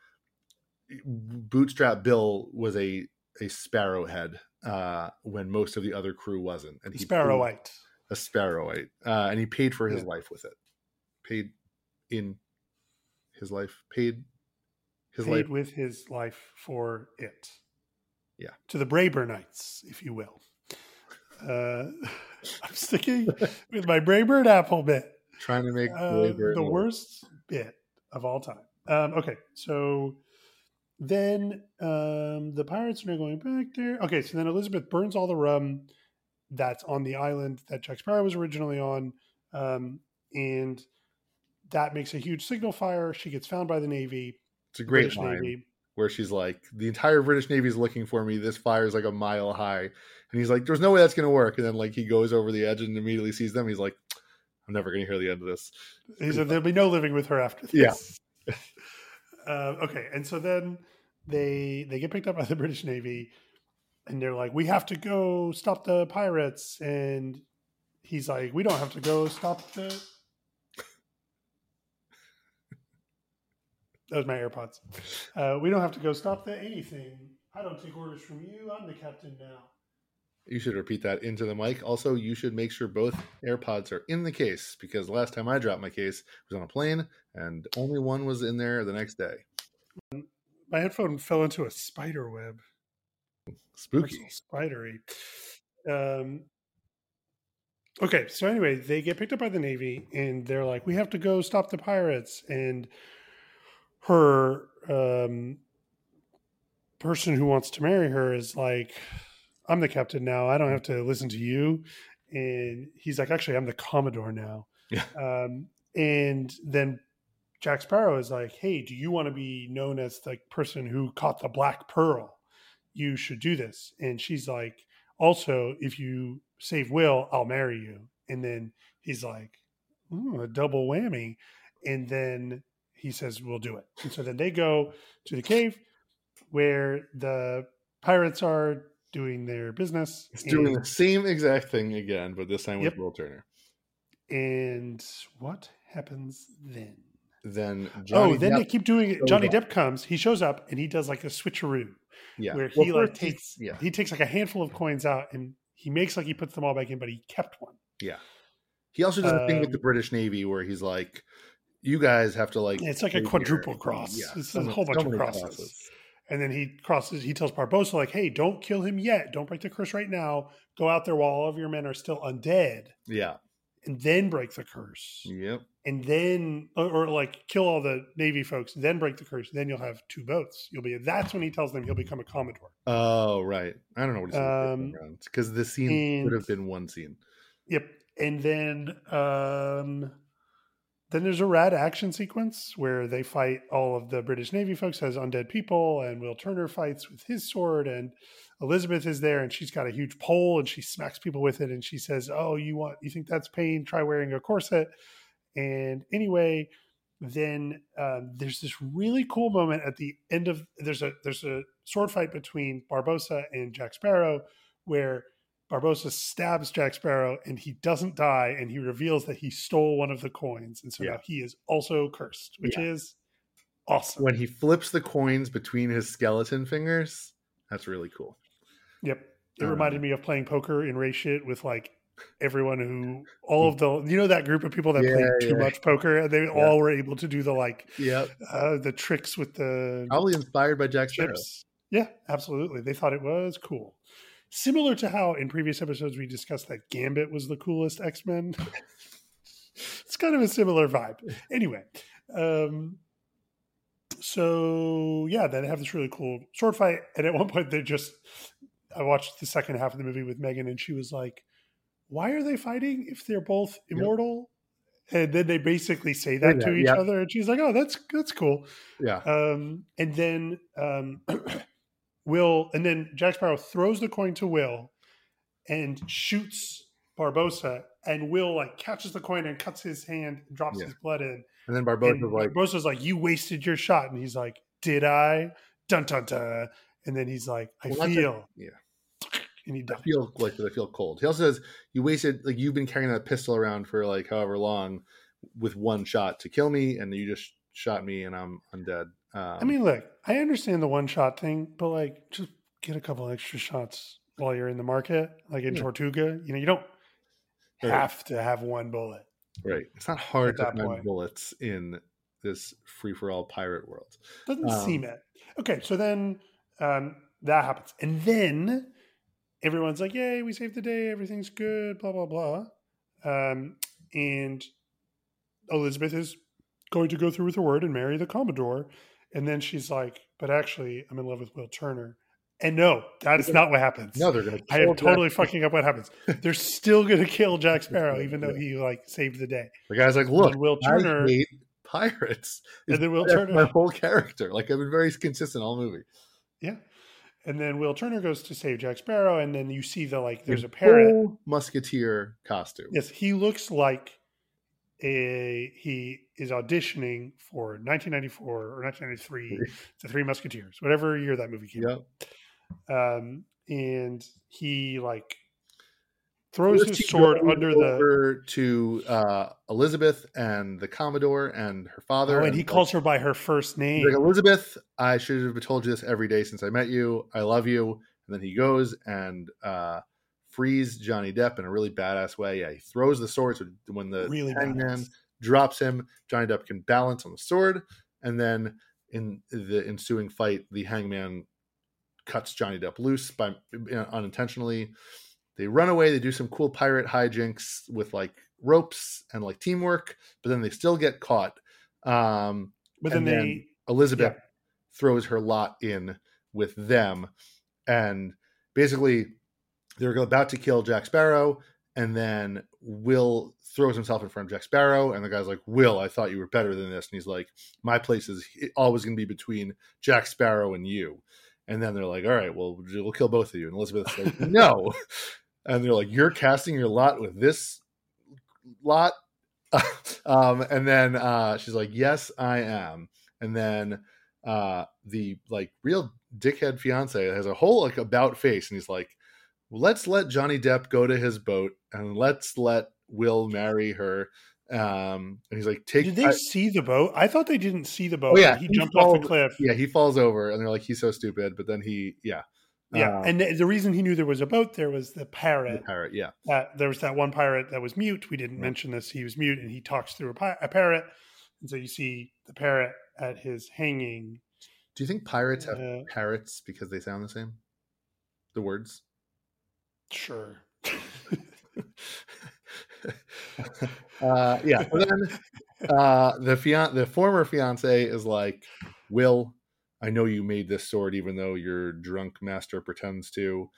Bootstrap Bill was a a sparrowhead uh, when most of the other crew wasn't, and he Sparrowite. a sparrowite, uh, and he paid for his Yeah. life with it. Paid in his life. Paid his paid life. with his life for it. Yeah. To the Braeburnites, if you will. Uh, I'm sticking with my Braeburn apple bit. Trying to make Uh, the worst bit of all time. Um, okay, so then um, the pirates are going back there. Okay, so then Elizabeth burns all the rum that's on the island that Jack Sparrow was originally on, um, and that makes a huge signal fire. She gets found by the Navy, It's a great British line Navy. Where she's like, "The entire British Navy is looking for me. This fire is like a mile high," and he's like, "There's no way that's going to work." And then like he goes over the edge and immediately sees them. He's like, "I'm never going to hear the end of this." He said there'll be no living with her after this. Yeah. uh, okay, and so then they they get picked up by the British Navy, and they're like, "We have to go stop the pirates," and he's like, "We don't have to go stop the." That was my AirPods. Uh, we don't have to go stop the anything. I don't take orders from you. I'm the captain now. You should repeat that into the mic. Also, you should make sure both AirPods are in the case because last time I dropped my case it was on a plane and only one was in there the next day. My headphone fell into a spider web. Spooky. Spidery. Um, okay, so anyway, they get picked up by the Navy and they're like, we have to go stop the pirates. And her um, person who wants to marry her is like, I'm the captain now. I don't have to listen to you. And he's like, actually, I'm the Commodore now. Yeah. Um, and then Jack Sparrow is like, hey, do you want to be known as the person who caught the black pearl? You should do this. And she's like, also, if you save Will, I'll marry you. And then he's like, Ooh, a double whammy. And then he says, we'll do it. And so then they go to the cave where the pirates are doing their business. It's doing the same exact thing again, but this time with Yep. Will Turner. and what happens then? Then Johnny oh, then Depp- they keep doing it. Johnny. Depp comes, he shows up and he does like a switcheroo yeah. where Well, he like takes yeah. he takes like a handful of coins out and he makes like he puts them all back in, but he kept one. Yeah. He also does a thing with Um, the British Navy where he's like, you guys have to like. Yeah, it's like a stay here." quadruple cross. Yeah. It's a whole bunch of many crosses. And then he crosses, he tells Barbossa, like, hey, don't kill him yet. Don't break the curse right now. Go out there while all of your men are still undead Yeah. and then break the curse. Yep. And then, or, or like kill all the Navy folks, then break the curse. Then you'll have two boats. You'll be, that's when he tells them he'll become a Commodore. Oh, right. I don't know what he's Um, because the scene would have been one scene. Yep. And then, um, then there's a rad action sequence where they fight all of the British Navy folks as undead people, and Will Turner fights with his sword, and Elizabeth is there, and she's got a huge pole, and she smacks people with it, and she says, "Oh, you want? You think that's pain? Try wearing a corset." And anyway, then um, there's this really cool moment at the end of there's a there's a sword fight between Barbossa and Jack Sparrow, where Barbossa stabs Jack Sparrow and he doesn't die, and he reveals that he stole one of the coins, and so Yeah. now he is also cursed, which Yeah. is awesome. When he flips the coins between his skeleton fingers, that's really cool. Yep. It Um, reminded me of playing poker in race shit with like everyone who all of the you know that group of people that Yeah, played too yeah. much poker and they all were able to do the like Yep. uh the tricks with the Probably inspired by Jack Sparrow. Yeah, absolutely. They thought it was cool. Similar to how in previous episodes we discussed that Gambit was the coolest X Men. it's kind of a similar vibe. Anyway, um, so yeah, then they have this really cool sword fight, and at one point they just. I watched the second half of the movie with Megan, and she was like, "Why are they fighting if they're both Yep. immortal?" And then they basically say that Say to each yeah. other, and she's like, "Oh, that's that's cool." Yeah. Um, and then um, Will and then Jack Sparrow throws the coin to Will and shoots Barbossa, and Will like catches the coin and cuts his hand, and drops Yeah. his blood in. And then Barbossa's and like, Barbossa's like, "You wasted your shot," and he's like, "Did I?" Dun dun dun. And then he's like, "I Well, feel," yeah. and he I feel like I feel cold. He also says you wasted like you've been carrying that pistol around for like however long with one shot to kill me, and you just shot me, and I'm undead. Um, I mean, look, I understand the one shot thing, but like, just get a couple extra shots while you're in the market, like in Yeah. Tortuga. You know, you don't Right. have to have one bullet. right? It's not hard to find bullets in this free for all pirate world. Doesn't Um, seem it. Okay, so then um, that happens, and then everyone's like, "Yay, we saved the day! Everything's good." Blah blah blah. Um, and Elizabeth is going to go through with her word and marry the Commodore, and then she's like, "But actually, I'm in love with Will Turner." And no, that is not what happens. No, they're gonna. I am kill totally Jack- fucking up what happens. They're still going to kill Jack Sparrow, even though he like saved the day. The guy's like, look, And Will I Turner, hate pirates. and then Will Turner, my whole character. Like I've been very consistent all movie. Yeah. And then Will Turner goes to save Jack Sparrow, and then you see the like there's a parrot. Musketeer costume. Yes, he looks like a he is auditioning for 1994 or 1993, The Three Musketeers, whatever year that movie came out. Um, and he like throws First his sword under the to uh, Elizabeth and the Commodore and her father. oh, and he like- calls her by her first name. like, Elizabeth, I should have told you this every day since I met you. I love you. And then he goes and uh, frees Johnny Depp in a really badass way. Yeah, he throws the sword so when the really hangman drops him, Johnny Depp can balance on the sword, and then in the ensuing fight, the hangman cuts Johnny Depp loose by unintentionally. They run away. They do some cool pirate hijinks with like ropes and like teamwork, but then they still get caught. Um, But then they then Elizabeth yeah. throws her lot in with them, and basically they're about to kill Jack Sparrow, and then Will throws himself in front of Jack Sparrow, and the guy's like, "Will, I thought you were better than this," and he's like, "My place is always going to be between Jack Sparrow and you." And then they're like, "All right, well, we'll kill both of you." And Elizabeth's like, "No," and they're like, "You're casting your lot with this lot." um, and then uh, she's like, "Yes, I am." And then uh, the like real dickhead fiance has a whole like about face, and he's like, "Let's let Johnny Depp go to his boat, and let's let Will marry her." Um, and he's like, "Take." did they I- see the boat? I thought they didn't see the boat. Oh, yeah, he, he jumped off the cliff. yeah, he falls over, and they're like, "He's so stupid," but then he, yeah, Yeah, Uh, and the, the reason he knew there was a boat there was the the parrot. parrot, yeah, Uh, there was that one pirate that was mute. We didn't Right. mention this. He was mute, and he talks through a, pi- a parrot. And so you see the parrot at his hanging. Do you think pirates have Uh, parrots because they sound the same? The words. Sure. uh, yeah. So then uh, the fian- the former fiance is like, "Will, I know you made this sword, even though your drunk master pretends to.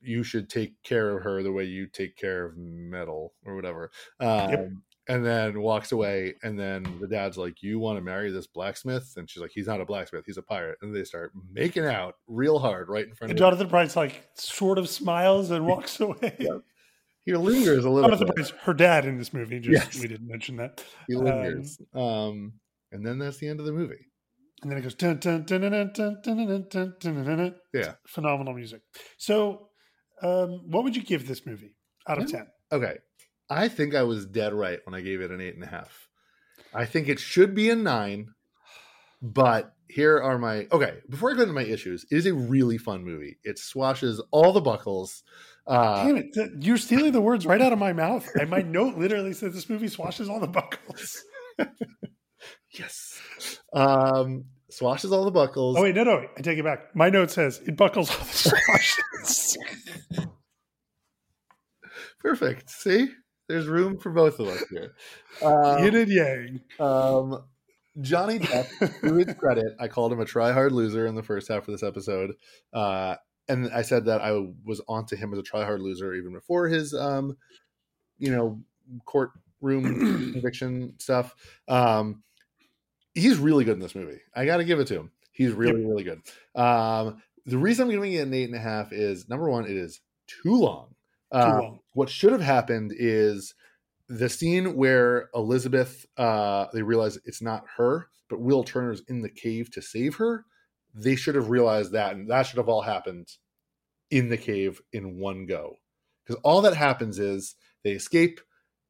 You should take care of her the way you take care of metal or whatever." Um, Yep. And then walks away, and then the dad's like, "You want to marry this blacksmith?" And she's like, "He's not a blacksmith; he's a pirate." And they start making out real hard right in front And of. him. Jonathan Pryce like sort of smiles and walks away. Yeah. He lingers a little. Jonathan bit. Pryce, her dad in this movie. Just Yes. we didn't mention that. He Um, lingers. Um, and then that's the end of the movie. And then it goes dun dun dun dun dun dun dun dun dun dun dun dun. Yeah. Phenomenal music. So, um, what would you give this movie out of ten? Okay. I think I was dead right when I gave it an eight and a half. I think it should be a nine, but here are my okay. Before I go into my issues, it is a really fun movie. It swashes all the buckles. Uh, Damn it! th- You're stealing the words right out of my mouth. And my note literally says this movie swashes all the buckles. yes. Um, swashes all the buckles. Oh wait, no, no, I take it back. My note says it buckles all the swashes. Perfect. See, there's room for both of us here. Um, Yin and yang. Um, Johnny Depp, to his credit, I called him a try-hard loser in the first half of this episode, uh, and I said that I was onto him as a try-hard loser even before his, um, you know, courtroom conviction stuff. Um, he's really good in this movie. I got to give it to him. He's really, really good. Um, the reason I'm giving it an eight and a half is number one, it is too long. Uh. What should have happened is the scene where Elizabeth uh, they realize it's not her, but Will Turner's in the cave to save her. They should have realized that, and that should have all happened in the cave in one go. Because all that happens is they escape,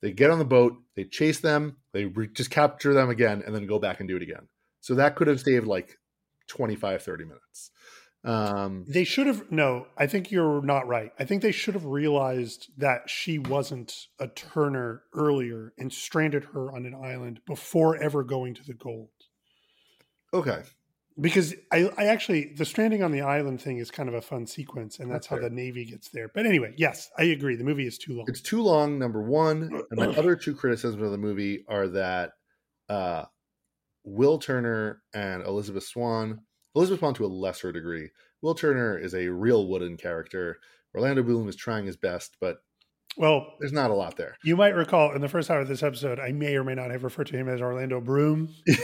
they get on the boat, they chase them, they re- just capture them again, and then go back and do it again. So that could have saved like 25, 30 minutes. Um, They should have no. I think you're not right. I think they should have realized that she wasn't a Turner earlier and stranded her on an island before ever going to the gold. okay. Because I, I actually the stranding on the island thing is kind of a fun sequence, and that's, That's how fair. the Navy gets there. But anyway, yes, I agree. The movie is too long. It's too long, number one. And my other two criticisms of the movie are that uh, Will Turner and Elizabeth Swann, Elizabeth Swann to a lesser degree, Will Turner is a real wooden character. Orlando Bloom is trying his best, but well, there's not a lot there. you might recall in the first half of this episode, I may or may not have referred to him as Orlando Broom.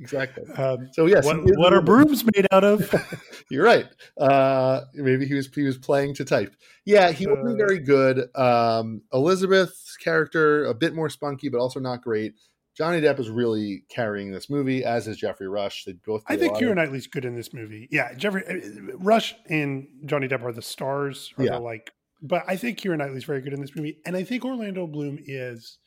Exactly. Um, So yes, what, what are brooms made out of? You're right. Uh, maybe he was he was playing to type. Yeah, he wasn't Uh, very good. Um, Elizabeth's character a bit more spunky, but also not great. Johnny Depp is really carrying this movie, as is Geoffrey Rush. They both. I think Keira of- Knightley's good in this movie. Yeah, Geoffrey uh, Rush and Johnny Depp are the stars. Are Yeah. the like, but I think Keira Knightley's very good in this movie, and I think Orlando Bloom is.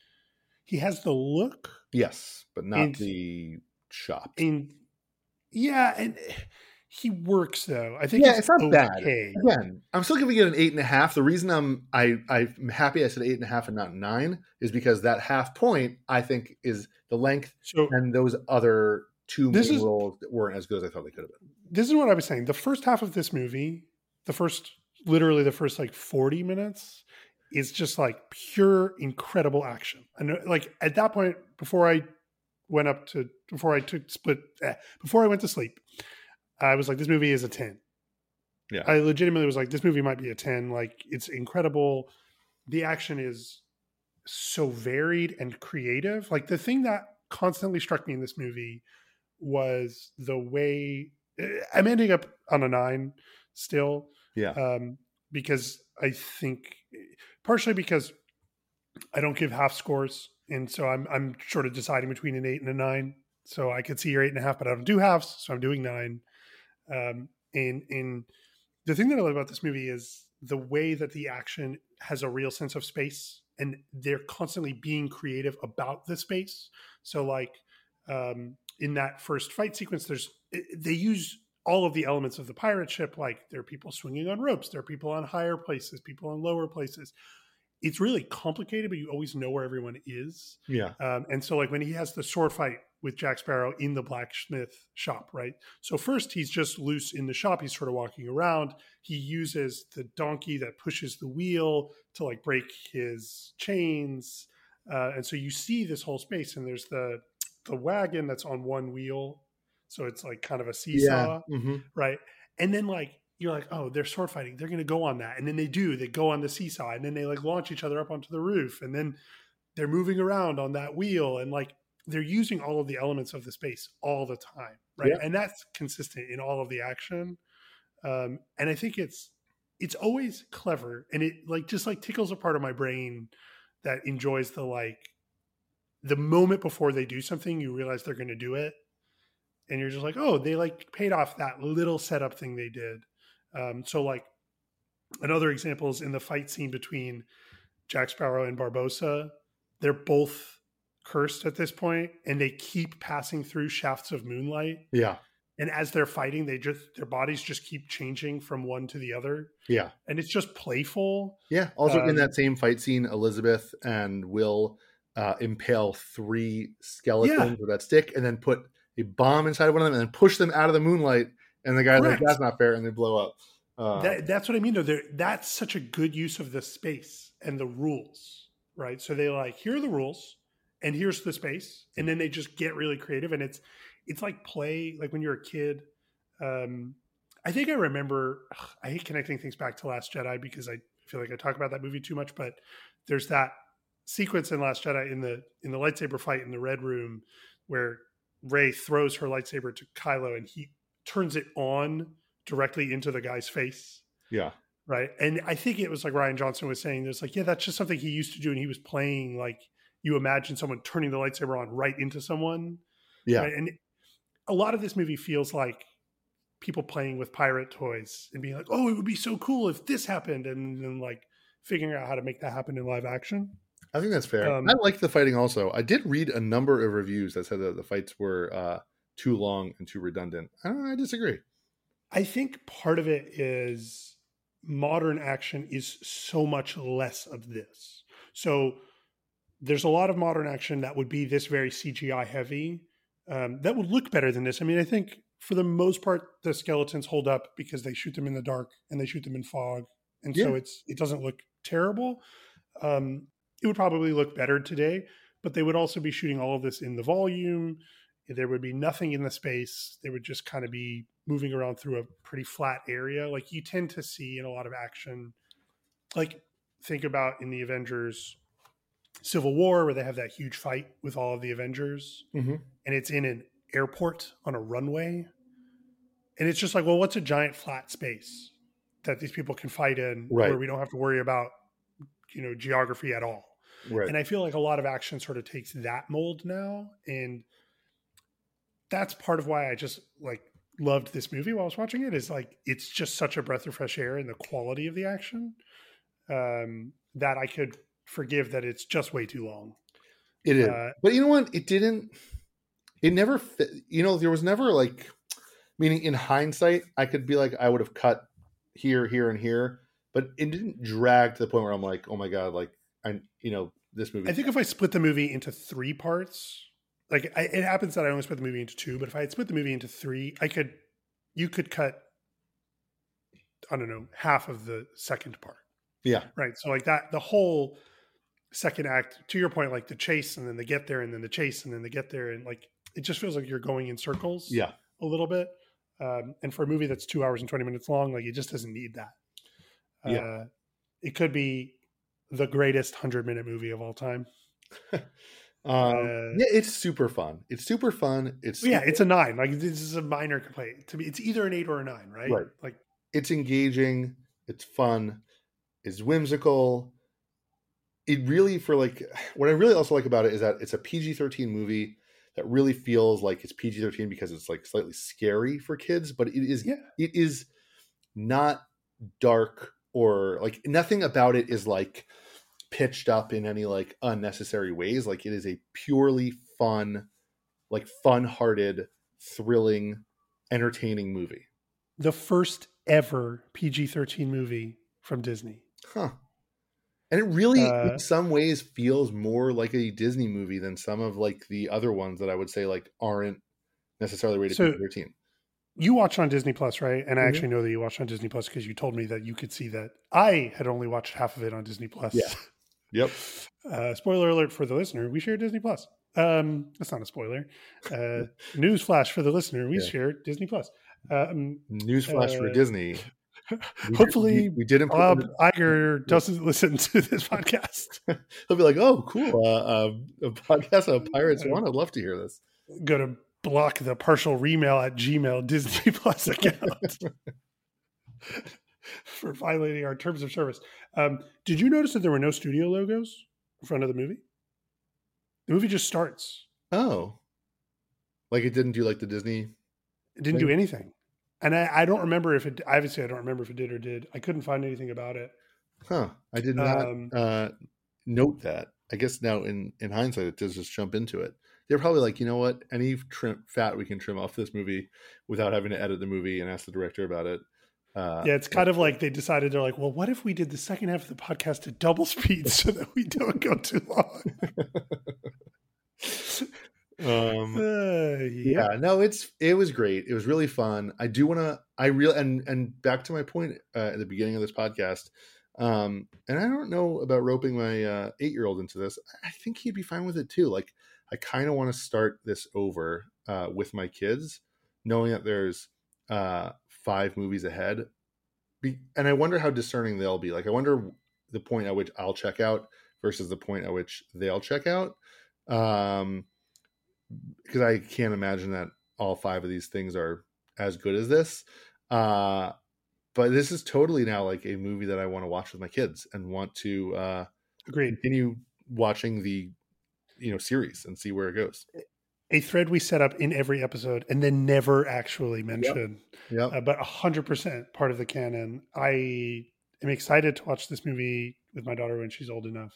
He has the look, Yes, but not And- the shop. and yeah, and he works though. I think Yeah, it's not bad. okay. Again, I'm still giving it an eight and a half. The reason I'm I I'm happy I said eight and a half and not nine is because that half point I think is the length So and those other two This main is- roles that weren't as good as I thought they could have been. this is what I was saying. The first half of this movie, the first, literally the first like 40 minutes, is just like pure incredible action. And like at that point, before I went up to, before I took split, eh, before I went to sleep, I was like, this movie is a 10. Yeah. I legitimately was like, this movie might be a 10. Like it's incredible. The action is so varied and creative. Like the thing that constantly struck me in this movie was the way eh, I'm ending up on a nine still Yeah. um, because I think partially because I don't give half scores, and so I'm I'm sort of deciding between an eight and a nine. So I could see your eight and a half, but I don't do halves, so I'm doing nine. Um, and and the thing that I love about this movie is the way that the action has a real sense of space, and they're constantly being creative about the space. So like um, in that first fight sequence, there's they use all of the elements of the pirate ship. Like there are people swinging on ropes, there are people on higher places, people on lower places. It's really complicated, but you always know where everyone is. Yeah. Um, and so, like when he has the sword fight with Jack Sparrow in the blacksmith shop, right? So first he's just loose in the shop. He's sort of walking around. He uses the donkey that pushes the wheel to like break his chains. Uh, and so you see this whole space, and there's the the wagon that's on one wheel, so it's like kind of a seesaw Yeah. hmm right? And then like you're like, oh, they're sword fighting. They're gonna go on that, and then they do. They go on the seesaw, and then they like launch each other up onto the roof, and then they're moving around on that wheel, and like they're using all of the elements of the space all the time, right? Yeah. And that's consistent in all of the action. Um, and I think it's it's always clever, and it like just like tickles a part of my brain that enjoys the like the moment before they do something, you realize they're going to do it, and you're just like, oh, they like paid off that little setup thing they did. Um, so like another example is in the fight scene between Jack Sparrow and Barbossa. They're both cursed at this point, and they keep passing through shafts of moonlight. Yeah. And as they're fighting, they just their bodies just keep changing from one to the other, Yeah. and it's just playful. Yeah. Also, in Um, that same fight scene, Elizabeth and Will uh, impale three skeletons with that stick and then put a bomb inside of one of them and then push them out of the moonlight. And the guy's like, that's not fair. And they blow up. Uh, that, that's what I mean. Though They're- that's such a good use of the space and the rules, right? So they like here are the rules, and here's the space, and then they just get really creative, and it's it's like play like when you're a kid. Um, I think I remember. ugh, I hate connecting things back to Last Jedi because I feel like I talk about that movie too much, but there's that sequence in Last Jedi in the in the lightsaber fight in the Red Room where Rey throws her lightsaber to Kylo and he turns it on directly into the guy's face. Yeah. Right. And I think it was like Rian Johnson was saying, there's like, yeah, that's just something he used to do. And he was playing like you imagine someone turning the lightsaber on right into someone. Yeah. Right? And a lot of this movie feels like people playing with pirate toys and being like, oh, it would be so cool if this happened. And then like figuring out how to make that happen in live action. I think that's fair. Um, I like the fighting also. I did read a number of reviews that said that the fights were uh, too long and too redundant. I don't know, I disagree. I think part of it is modern action is so much less of this. So there's a lot of modern action that would be this very CGI heavy. Um, that would look better than this. I mean, I think for the most part, the skeletons hold up because they shoot them in the dark and they shoot them in fog, and so it's it doesn't look terrible. Um, it would probably look better today, but they would also be shooting all of this in the volume. There would be nothing in the space. They would just kind of be moving around through a pretty flat area, like you tend to see in a lot of action. Like think about in the Avengers Civil War, where they have that huge fight with all of the Avengers, Mhm. and it's in an airport on a runway. And it's just like, well, what's a giant flat space that these people can fight in Right. where we don't have to worry about, you know, geography at all? Right. And I feel like a lot of action sort of takes that mold now. And that's part of why I just like loved this movie while I was watching it is like it's just such a breath of fresh air in the quality of the action um, that I could forgive that it's just way too long. It is. Uh, but you know what? It didn't. It never fit. You know, there was never like, meaning in hindsight, I could be like, I would have cut here, here, and here, but it didn't drag to the point where I'm like, oh my god, like I, you know, this movie. I think if I split the movie into three parts, like I, it happens that I only split the movie into two, but if I had split the movie into three, I could, you could cut, I don't know, half of the second part. yeah, Right. So like that, the whole second act, to your point, like the chase and then the get there and then the chase and then the get there. And like, it just feels like you're going in circles yeah, a little bit. Um, and for a movie that's two hours and 20 minutes long, like it just doesn't need that. Yeah. Uh, it could be the greatest hundred minute movie of all time. um, Uh, yeah. It's super fun. It's super fun. It's yeah, it's a nine. Like this is a minor complaint to me. It's either an eight or a nine, right? Right. Like it's engaging. It's fun. It's whimsical. It really for like what I really also like about it is that it's a PG thirteen movie that really feels like it's PG thirteen because it's like slightly scary for kids, but it is Yeah. it is not dark or like nothing about it is like pitched up in any like unnecessary ways. Like it is a purely fun, like fun hearted, thrilling, entertaining movie. the first ever PG thirteen movie from Disney. Huh. And it really, Uh, in some ways, feels more like a Disney movie than some of like the other ones that I would say like aren't necessarily rated So- PG thirteen. You watched on Disney Plus, right? And I Mhm. actually know that you watched on Disney Plus because you told me that you could see that. I had only watched half of it on Disney Plus. Yeah. Yep. Uh, spoiler alert for the listener: we share Disney Plus. Um, that's not a spoiler. Uh, news flash for the listener: we Yeah. share Disney Plus. Um, Newsflash for Uh, Disney. We- hopefully we, we didn't. Bob Iger doesn't listen to this podcast. He'll be like, "Oh, cool! Uh, uh, a podcast of Pirates One. I'd love to hear this." Go to block the partial remail at Gmail Disney Plus account for violating our terms of service. Um, did you notice that there were no studio logos in front of the movie? The movie just starts. Oh, like it didn't do like the Disney. It didn't do anything. And I, I don't remember if it, obviously, I don't remember if it did or did. I couldn't find anything about it. Huh? I did not Um, uh, note that. I guess now in in hindsight, it does just jump into it. They're probably like, you know what? Any trim fat we can trim off this movie without having to edit the movie and ask the director about it. Uh, Yeah, it's kind of like they decided they're like, well, what if we did the second half of the podcast at double speed so that we don't go too long? um, Uh, yeah. yeah no it's it was great. It was really fun. I do want to i real and and back to my point uh, at the beginning of this podcast um and i don't know about roping my uh eight year old into this. I think he'd be fine with it too. Like i kind of want to start this over uh with my kids knowing that there's uh five movies ahead. Be, and i wonder how discerning they'll be. Like i wonder the point at which i'll check out versus the point at which they'll check out. Um because I can't imagine that all five of these things are as good as this. Uh, but this is totally now like a movie that I want to watch with my kids and want to uh, Agreed. continue watching the you know series and see where it goes. A thread we set up in every episode and then never actually mentioned, Yeah, uh, but hundred percent part of the canon. I am excited to watch this movie with my daughter when she's old enough.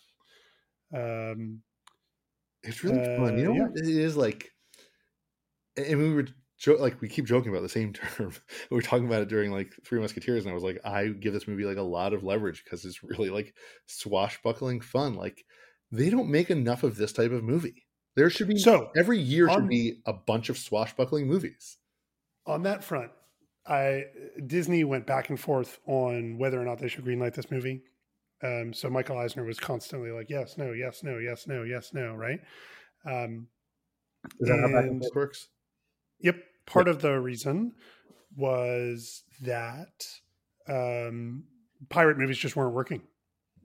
Um, it's really uh, fun. You know, yeah. what it is like, and we were jo- like we keep joking about the same term. we were talking about it during like Three Musketeers, and I was like, I give this movie like a lot of leverage because it's really like swashbuckling fun. Like they don't make enough of this type of movie. There should be so every year should be a bunch of swashbuckling movies. on that front, I Disney went back and forth on whether or not they should greenlight this movie. Um, so Michael Eisner was constantly like, "Yes, no, yes, no, yes, no, yes, no," right? Um, Is that how back and And- forth works? Yep. Part of the reason was that um, pirate movies just weren't working.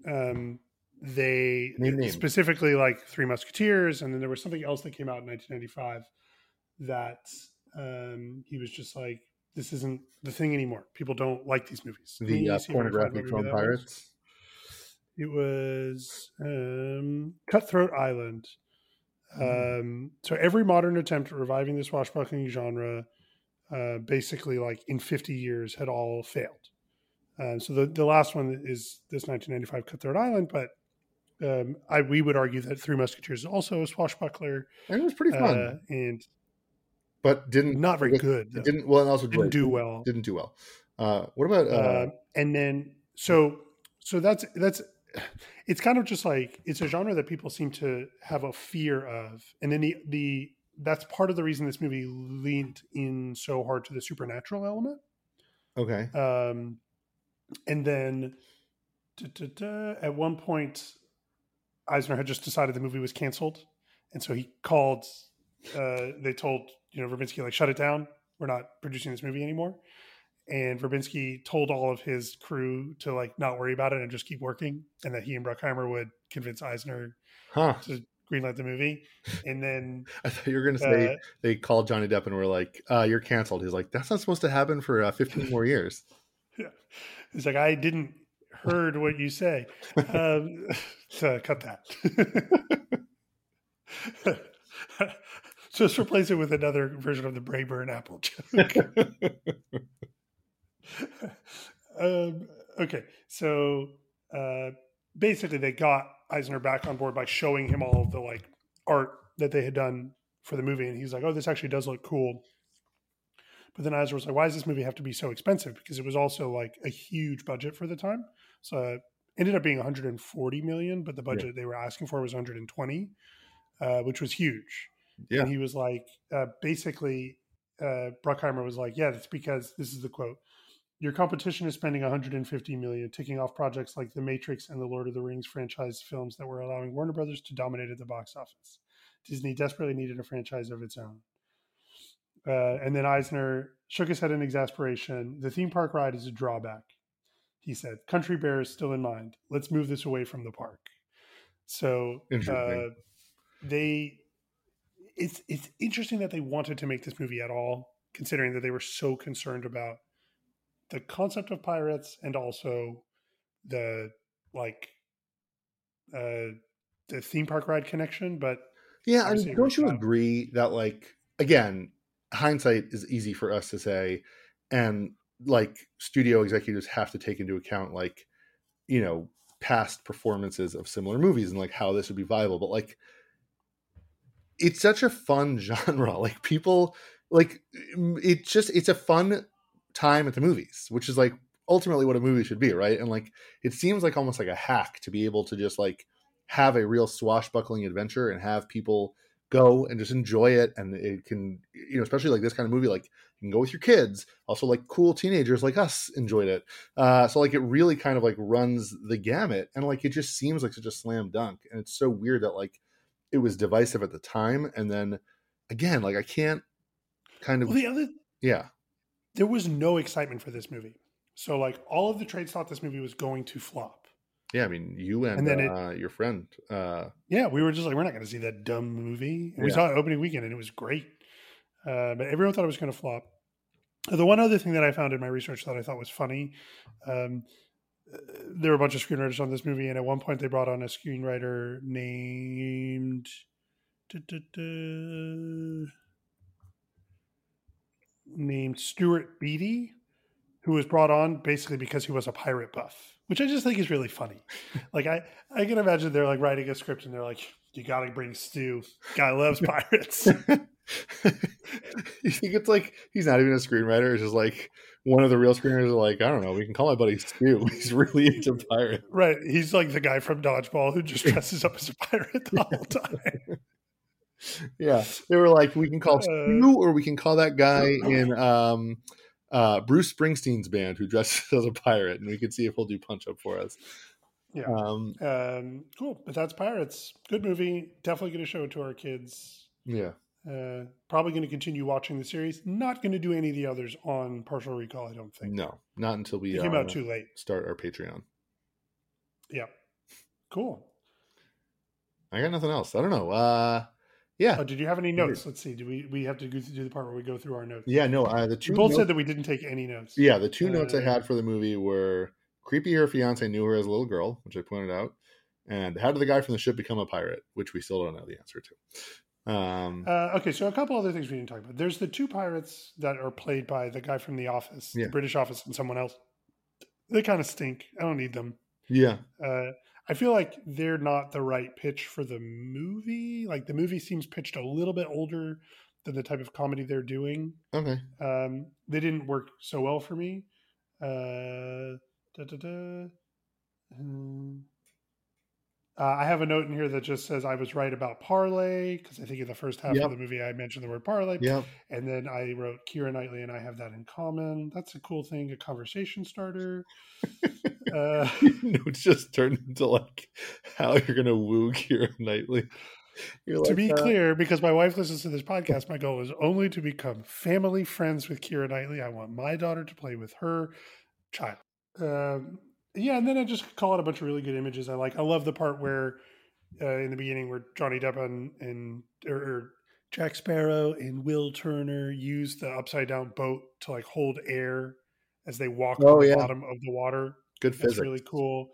Um, they Name specifically like Three Musketeers, and then there was something else that came out in 1995 that um, he was just like, "This isn't the thing anymore. People don't like these movies." The uh, see if I can find pornographic film that pirates. It was um, Cutthroat Island. Mm-hmm. Um, so every modern attempt at reviving the swashbuckling genre, uh, basically like in 50 years, had all failed. Um, so the, the last one is this 1995 Cutthroat Island, but um, I we would argue that Three Musketeers is also a swashbuckler And it was pretty fun, uh, and but didn't not very it- good. It didn't well, and also Didn't Drake do well. Didn't do well. Uh, what about uh, uh, and then so so that's that's it's kind of just like it's a genre that people seem to have a fear of. And then the the that's part of the reason this movie leaned in so hard to the supernatural element. Okay? um and then duh, duh, duh, at one point eisner had just decided the movie was canceled. And so he called uh they told you know Verbinski like shut it down. We're not producing this movie anymore and Verbinski told all of his crew to like not worry about it and just keep working and that he and Bruckheimer would convince Eisner Huh? to greenlight the movie and then I thought you were going to say uh, they called Johnny Depp and were like, uh, "You're canceled." He's like, "That's not supposed to happen for uh, 15 more years." yeah, He's like, I didn't heard what you say. Um, so cut that. Just replace it with another version of the Braeburn apple joke. um, okay, so uh, basically, they got Eisner back on board by showing him all of the like art that they had done for the movie, and he's like, "Oh, this actually does look cool." But then Eisner was like, "Why does this movie have to be so expensive?" Because it was also like a huge budget for the time. So it ended up being 140 million, but the budget they were asking for was 120, uh, which was huge. Yeah. And he was like, uh, basically, uh, Bruckheimer was like, "Yeah, that's because this is the quote." Your competition is spending 150 million, ticking off projects like The Matrix and the Lord of the Rings franchise films that were allowing Warner Brothers to dominate at the box office. Disney desperately needed a franchise of its own. Uh, and then Eisner shook his head in exasperation. The theme park ride is a drawback, he said. Country Bear is still in mind. Let's move this away from the park. So uh, they, it's it's interesting that they wanted to make this movie at all, considering that they were so concerned about the concept of pirates and also the like uh the theme park ride connection. But Yeah, and it don't you out. agree that like again, hindsight is easy for us to say, and like studio executives have to take into account like you know past performances of similar movies and like how this would be viable, but like it's such a fun genre. Like people like it's just it's a fun time at the movies, which is like ultimately what a movie should be, right? And like it seems like almost like a hack to be able to just like have a real swashbuckling adventure and have people go and just enjoy it and it can you know especially like this kind of movie like you can go with your kids. Also like cool teenagers like us enjoyed it. Uh so like it really kind of like runs the gamut and like it just seems like such a slam dunk and it's so weird that like it was divisive at the time and then again like i can't kind of well, the other yeah there was no excitement for this movie. So like all of the trades thought this movie was going to flop. yeah i mean you and, And then it- uh, your friend uh Yeah, we were just like, we're not going to see that dumb movie. And we saw it opening weekend and it was great. Uh, but everyone thought it was going to flop. The one other thing that I found in my research that I thought was funny, um, there were a bunch of screenwriters on this movie, and at one point they brought on a screenwriter named. duh-duh-duh, named Stuart Beattie, who was brought on basically because he was a pirate buff, which I just think is really funny. like I, I can imagine they're like writing a script and they're like, "You got to bring Stu. Guy loves pirates." you think it's like he's not even a screenwriter? It's just like one of the real screenwriters are like, I don't know, we can call my buddy Stu. He's really into pirates. right? He's like the guy from Dodgeball who just dresses up as a pirate the whole time. Yeah. They were like, we can call Uh, Stu or we can call that guy in um uh Bruce Springsteen's band who dresses as a pirate and we can see if he'll do punch up for us. Yeah. Um Um, cool, but that's Pirates. Good movie. Definitely going to show it to our kids. yeah. Uh, probably going to continue watching the series. Not going to do any of the others on Partial Recall. I don't think. No, not until we It came uh, out too late. start our Patreon. Yeah. Cool. I got nothing else. I don't know. Uh yeah. Oh, did you have any notes? Let's see. Do we we have to go through, do the part where we go through our notes? Yeah, no, uh, the two We both notes- said that we didn't take any notes. Yeah, the two notes I Uh, had for the movie were creepy her fiance knew her as a little girl, which I pointed out, and how did the guy from the ship become a pirate, which we still don't know the answer to. Um, Uh, okay, so a couple other things we didn't talk about. There's the two pirates that are played by the guy from The Office, Yeah. the British Office, and someone else. They kind of stink. I don't need them. yeah, Uh, I feel like they're not the right pitch for the movie. Like the movie seems pitched a little bit older than the type of comedy they're doing. okay, Um, they didn't work so well for me. Uh, da, da, da. Um, uh, I have a note in here that just says I was right about parley because I think in the first half Yep. of the movie I mentioned the word parley. yeah, And then I wrote Keira Knightley and I have that in common. That's a cool thing, a conversation starter. uh, notes just turned into like how you're gonna woo Keira Knightley. You're to be uh, clear, because my wife listens to this podcast, my goal is only to become family friends with Keira Knightley. I want my daughter to play with her child. Um, yeah, and then I just call it a bunch of really good images. I like. I love the part where uh, in the beginning where Johnny Depp and, and or, or Jack Sparrow and Will Turner use the upside down boat to like hold air as they walk Oh, on the yeah. bottom of the water. good That's physics. really cool.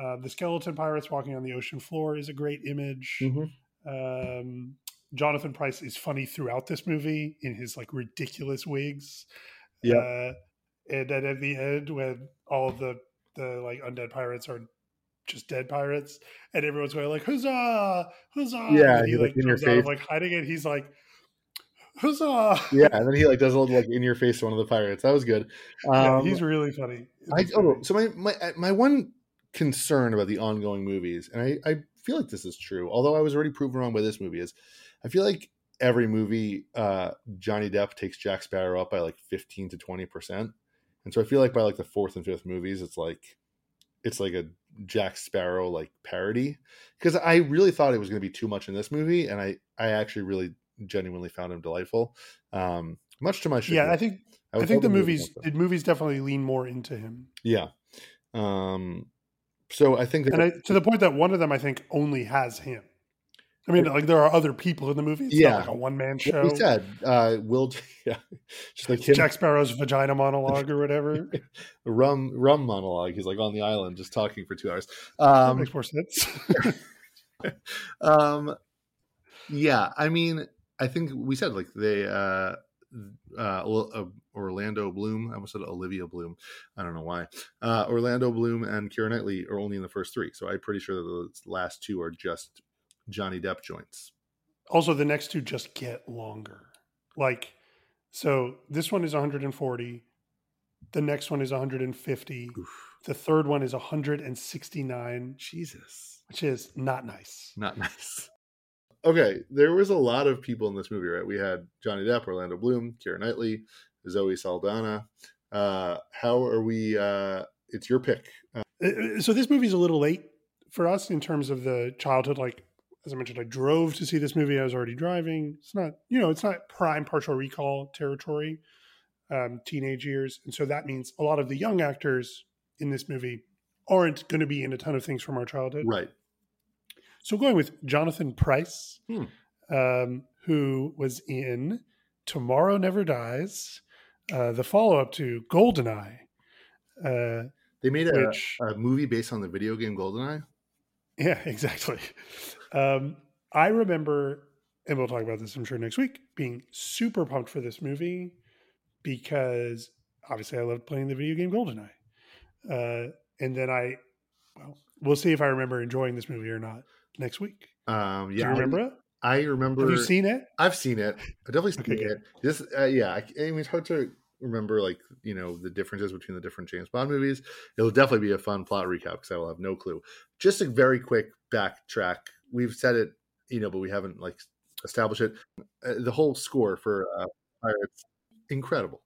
Uh, the skeleton pirates walking on the ocean floor is a great image. Mhm. Um, Jonathan Pryce is funny throughout this movie in his like ridiculous wigs. Yeah. Uh, and then at the end, when all of the the like undead pirates are just dead pirates, and everyone's going like huzzah, huzzah! Yeah, and he he's, like like, in your comes out of like hiding it. He's like huzzah! Yeah, and then he like does a little like in your face to one of the pirates. That was good. Yeah, Um, he's really funny. I oh, so my my my one concern about the ongoing movies, and I I feel like this is true, although I was already proven wrong by this movie, is I feel like every movie uh Johnny Depp takes Jack Sparrow up by like fifteen to twenty percent, and so I feel like by like the fourth and fifth movies, it's like it's like a Jack Sparrow like parody because I really thought it was going to be too much in this movie, and I I actually really genuinely found him delightful. Um, much to my shame. yeah. I think I, was think the movies the movies definitely lean more into him. yeah. Um, so I think that and I, to the point that one of them I think only has him. I mean, like there are other people in the movie. It's Yeah. not like a one man show. we said, uh, Will, yeah, just like him, Jack Sparrow's vagina monologue or whatever. rum, rum monologue. He's like on the island just talking for two hours. that Um, makes more sense. um, yeah, I mean, I think we said like they, uh, uh, uh, Orlando Bloom. I almost said Olivia Bloom. I don't know why. Uh, Orlando Bloom and Keira Knightley are only in the first three, so I'm pretty sure that the last two are just Johnny Depp joints. also, the next two just get longer. Like, so this one is 140. The next one is 150. The third one is 169, Jesus. which is not nice. not nice. Okay, there was a lot of people in this movie, right? We had Johnny Depp, Orlando Bloom, Keira Knightley, Zoe Saldana. Uh, how are we? Uh, it's your pick. Uh, Uh, So this movie's a little late for us in terms of the childhood. Like as I mentioned, I drove to see this movie. I was already driving. It's not, you know, it's not prime partial recall territory, um, teenage years, and so that means a lot of the young actors in this movie aren't going to be in a ton of things from our childhood. right. So going with Jonathan Pryce, Hmm. um, who was in Tomorrow Never Dies, uh, the follow up to Goldeneye, uh, They made a, which a movie based on the video game GoldenEye. Yeah, exactly. Um, I remember, and we'll talk about this, I'm sure, next week, being super pumped for this movie because obviously I loved playing the video game GoldenEye. Uh, and then I, well, we'll see if I remember enjoying this movie or not next week. Um, Do yeah, you remember it? I, I remember. Have you seen it? I've seen it. I definitely seen Okay, good. it. This, uh, yeah, I, I mean, it's hard to remember like you know the differences between the different James Bond movies. It'll definitely be a fun plot recap because I will have no clue. Just a very quick backtrack. We've said it, you know, but we haven't like established it. Uh, the whole score for uh, Pirates, incredible,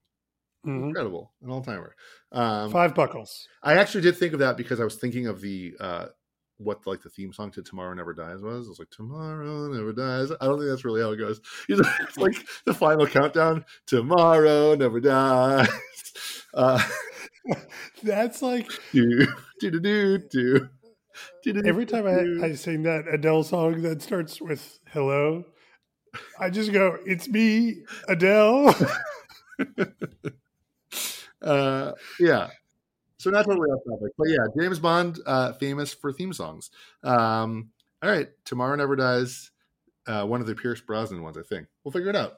Mhm. incredible, an all timer. Um, Five buckles. I actually did think of that because I was thinking of the uh what like the theme song to Tomorrow Never Dies was. I was like, Tomorrow Never Dies. I don't think that's really how it goes. You know, it's like the final countdown. Tomorrow never dies. Uh That's like do do. do, do, every time. I, I sing that Adele song that starts with hello, I just go, it's me, Adele. uh yeah. So not totally off topic, but yeah, James Bond, uh, famous for theme songs. Um, all right, Tomorrow Never Dies, uh, one of the Pierce Brosnan ones, I think. We'll figure it out.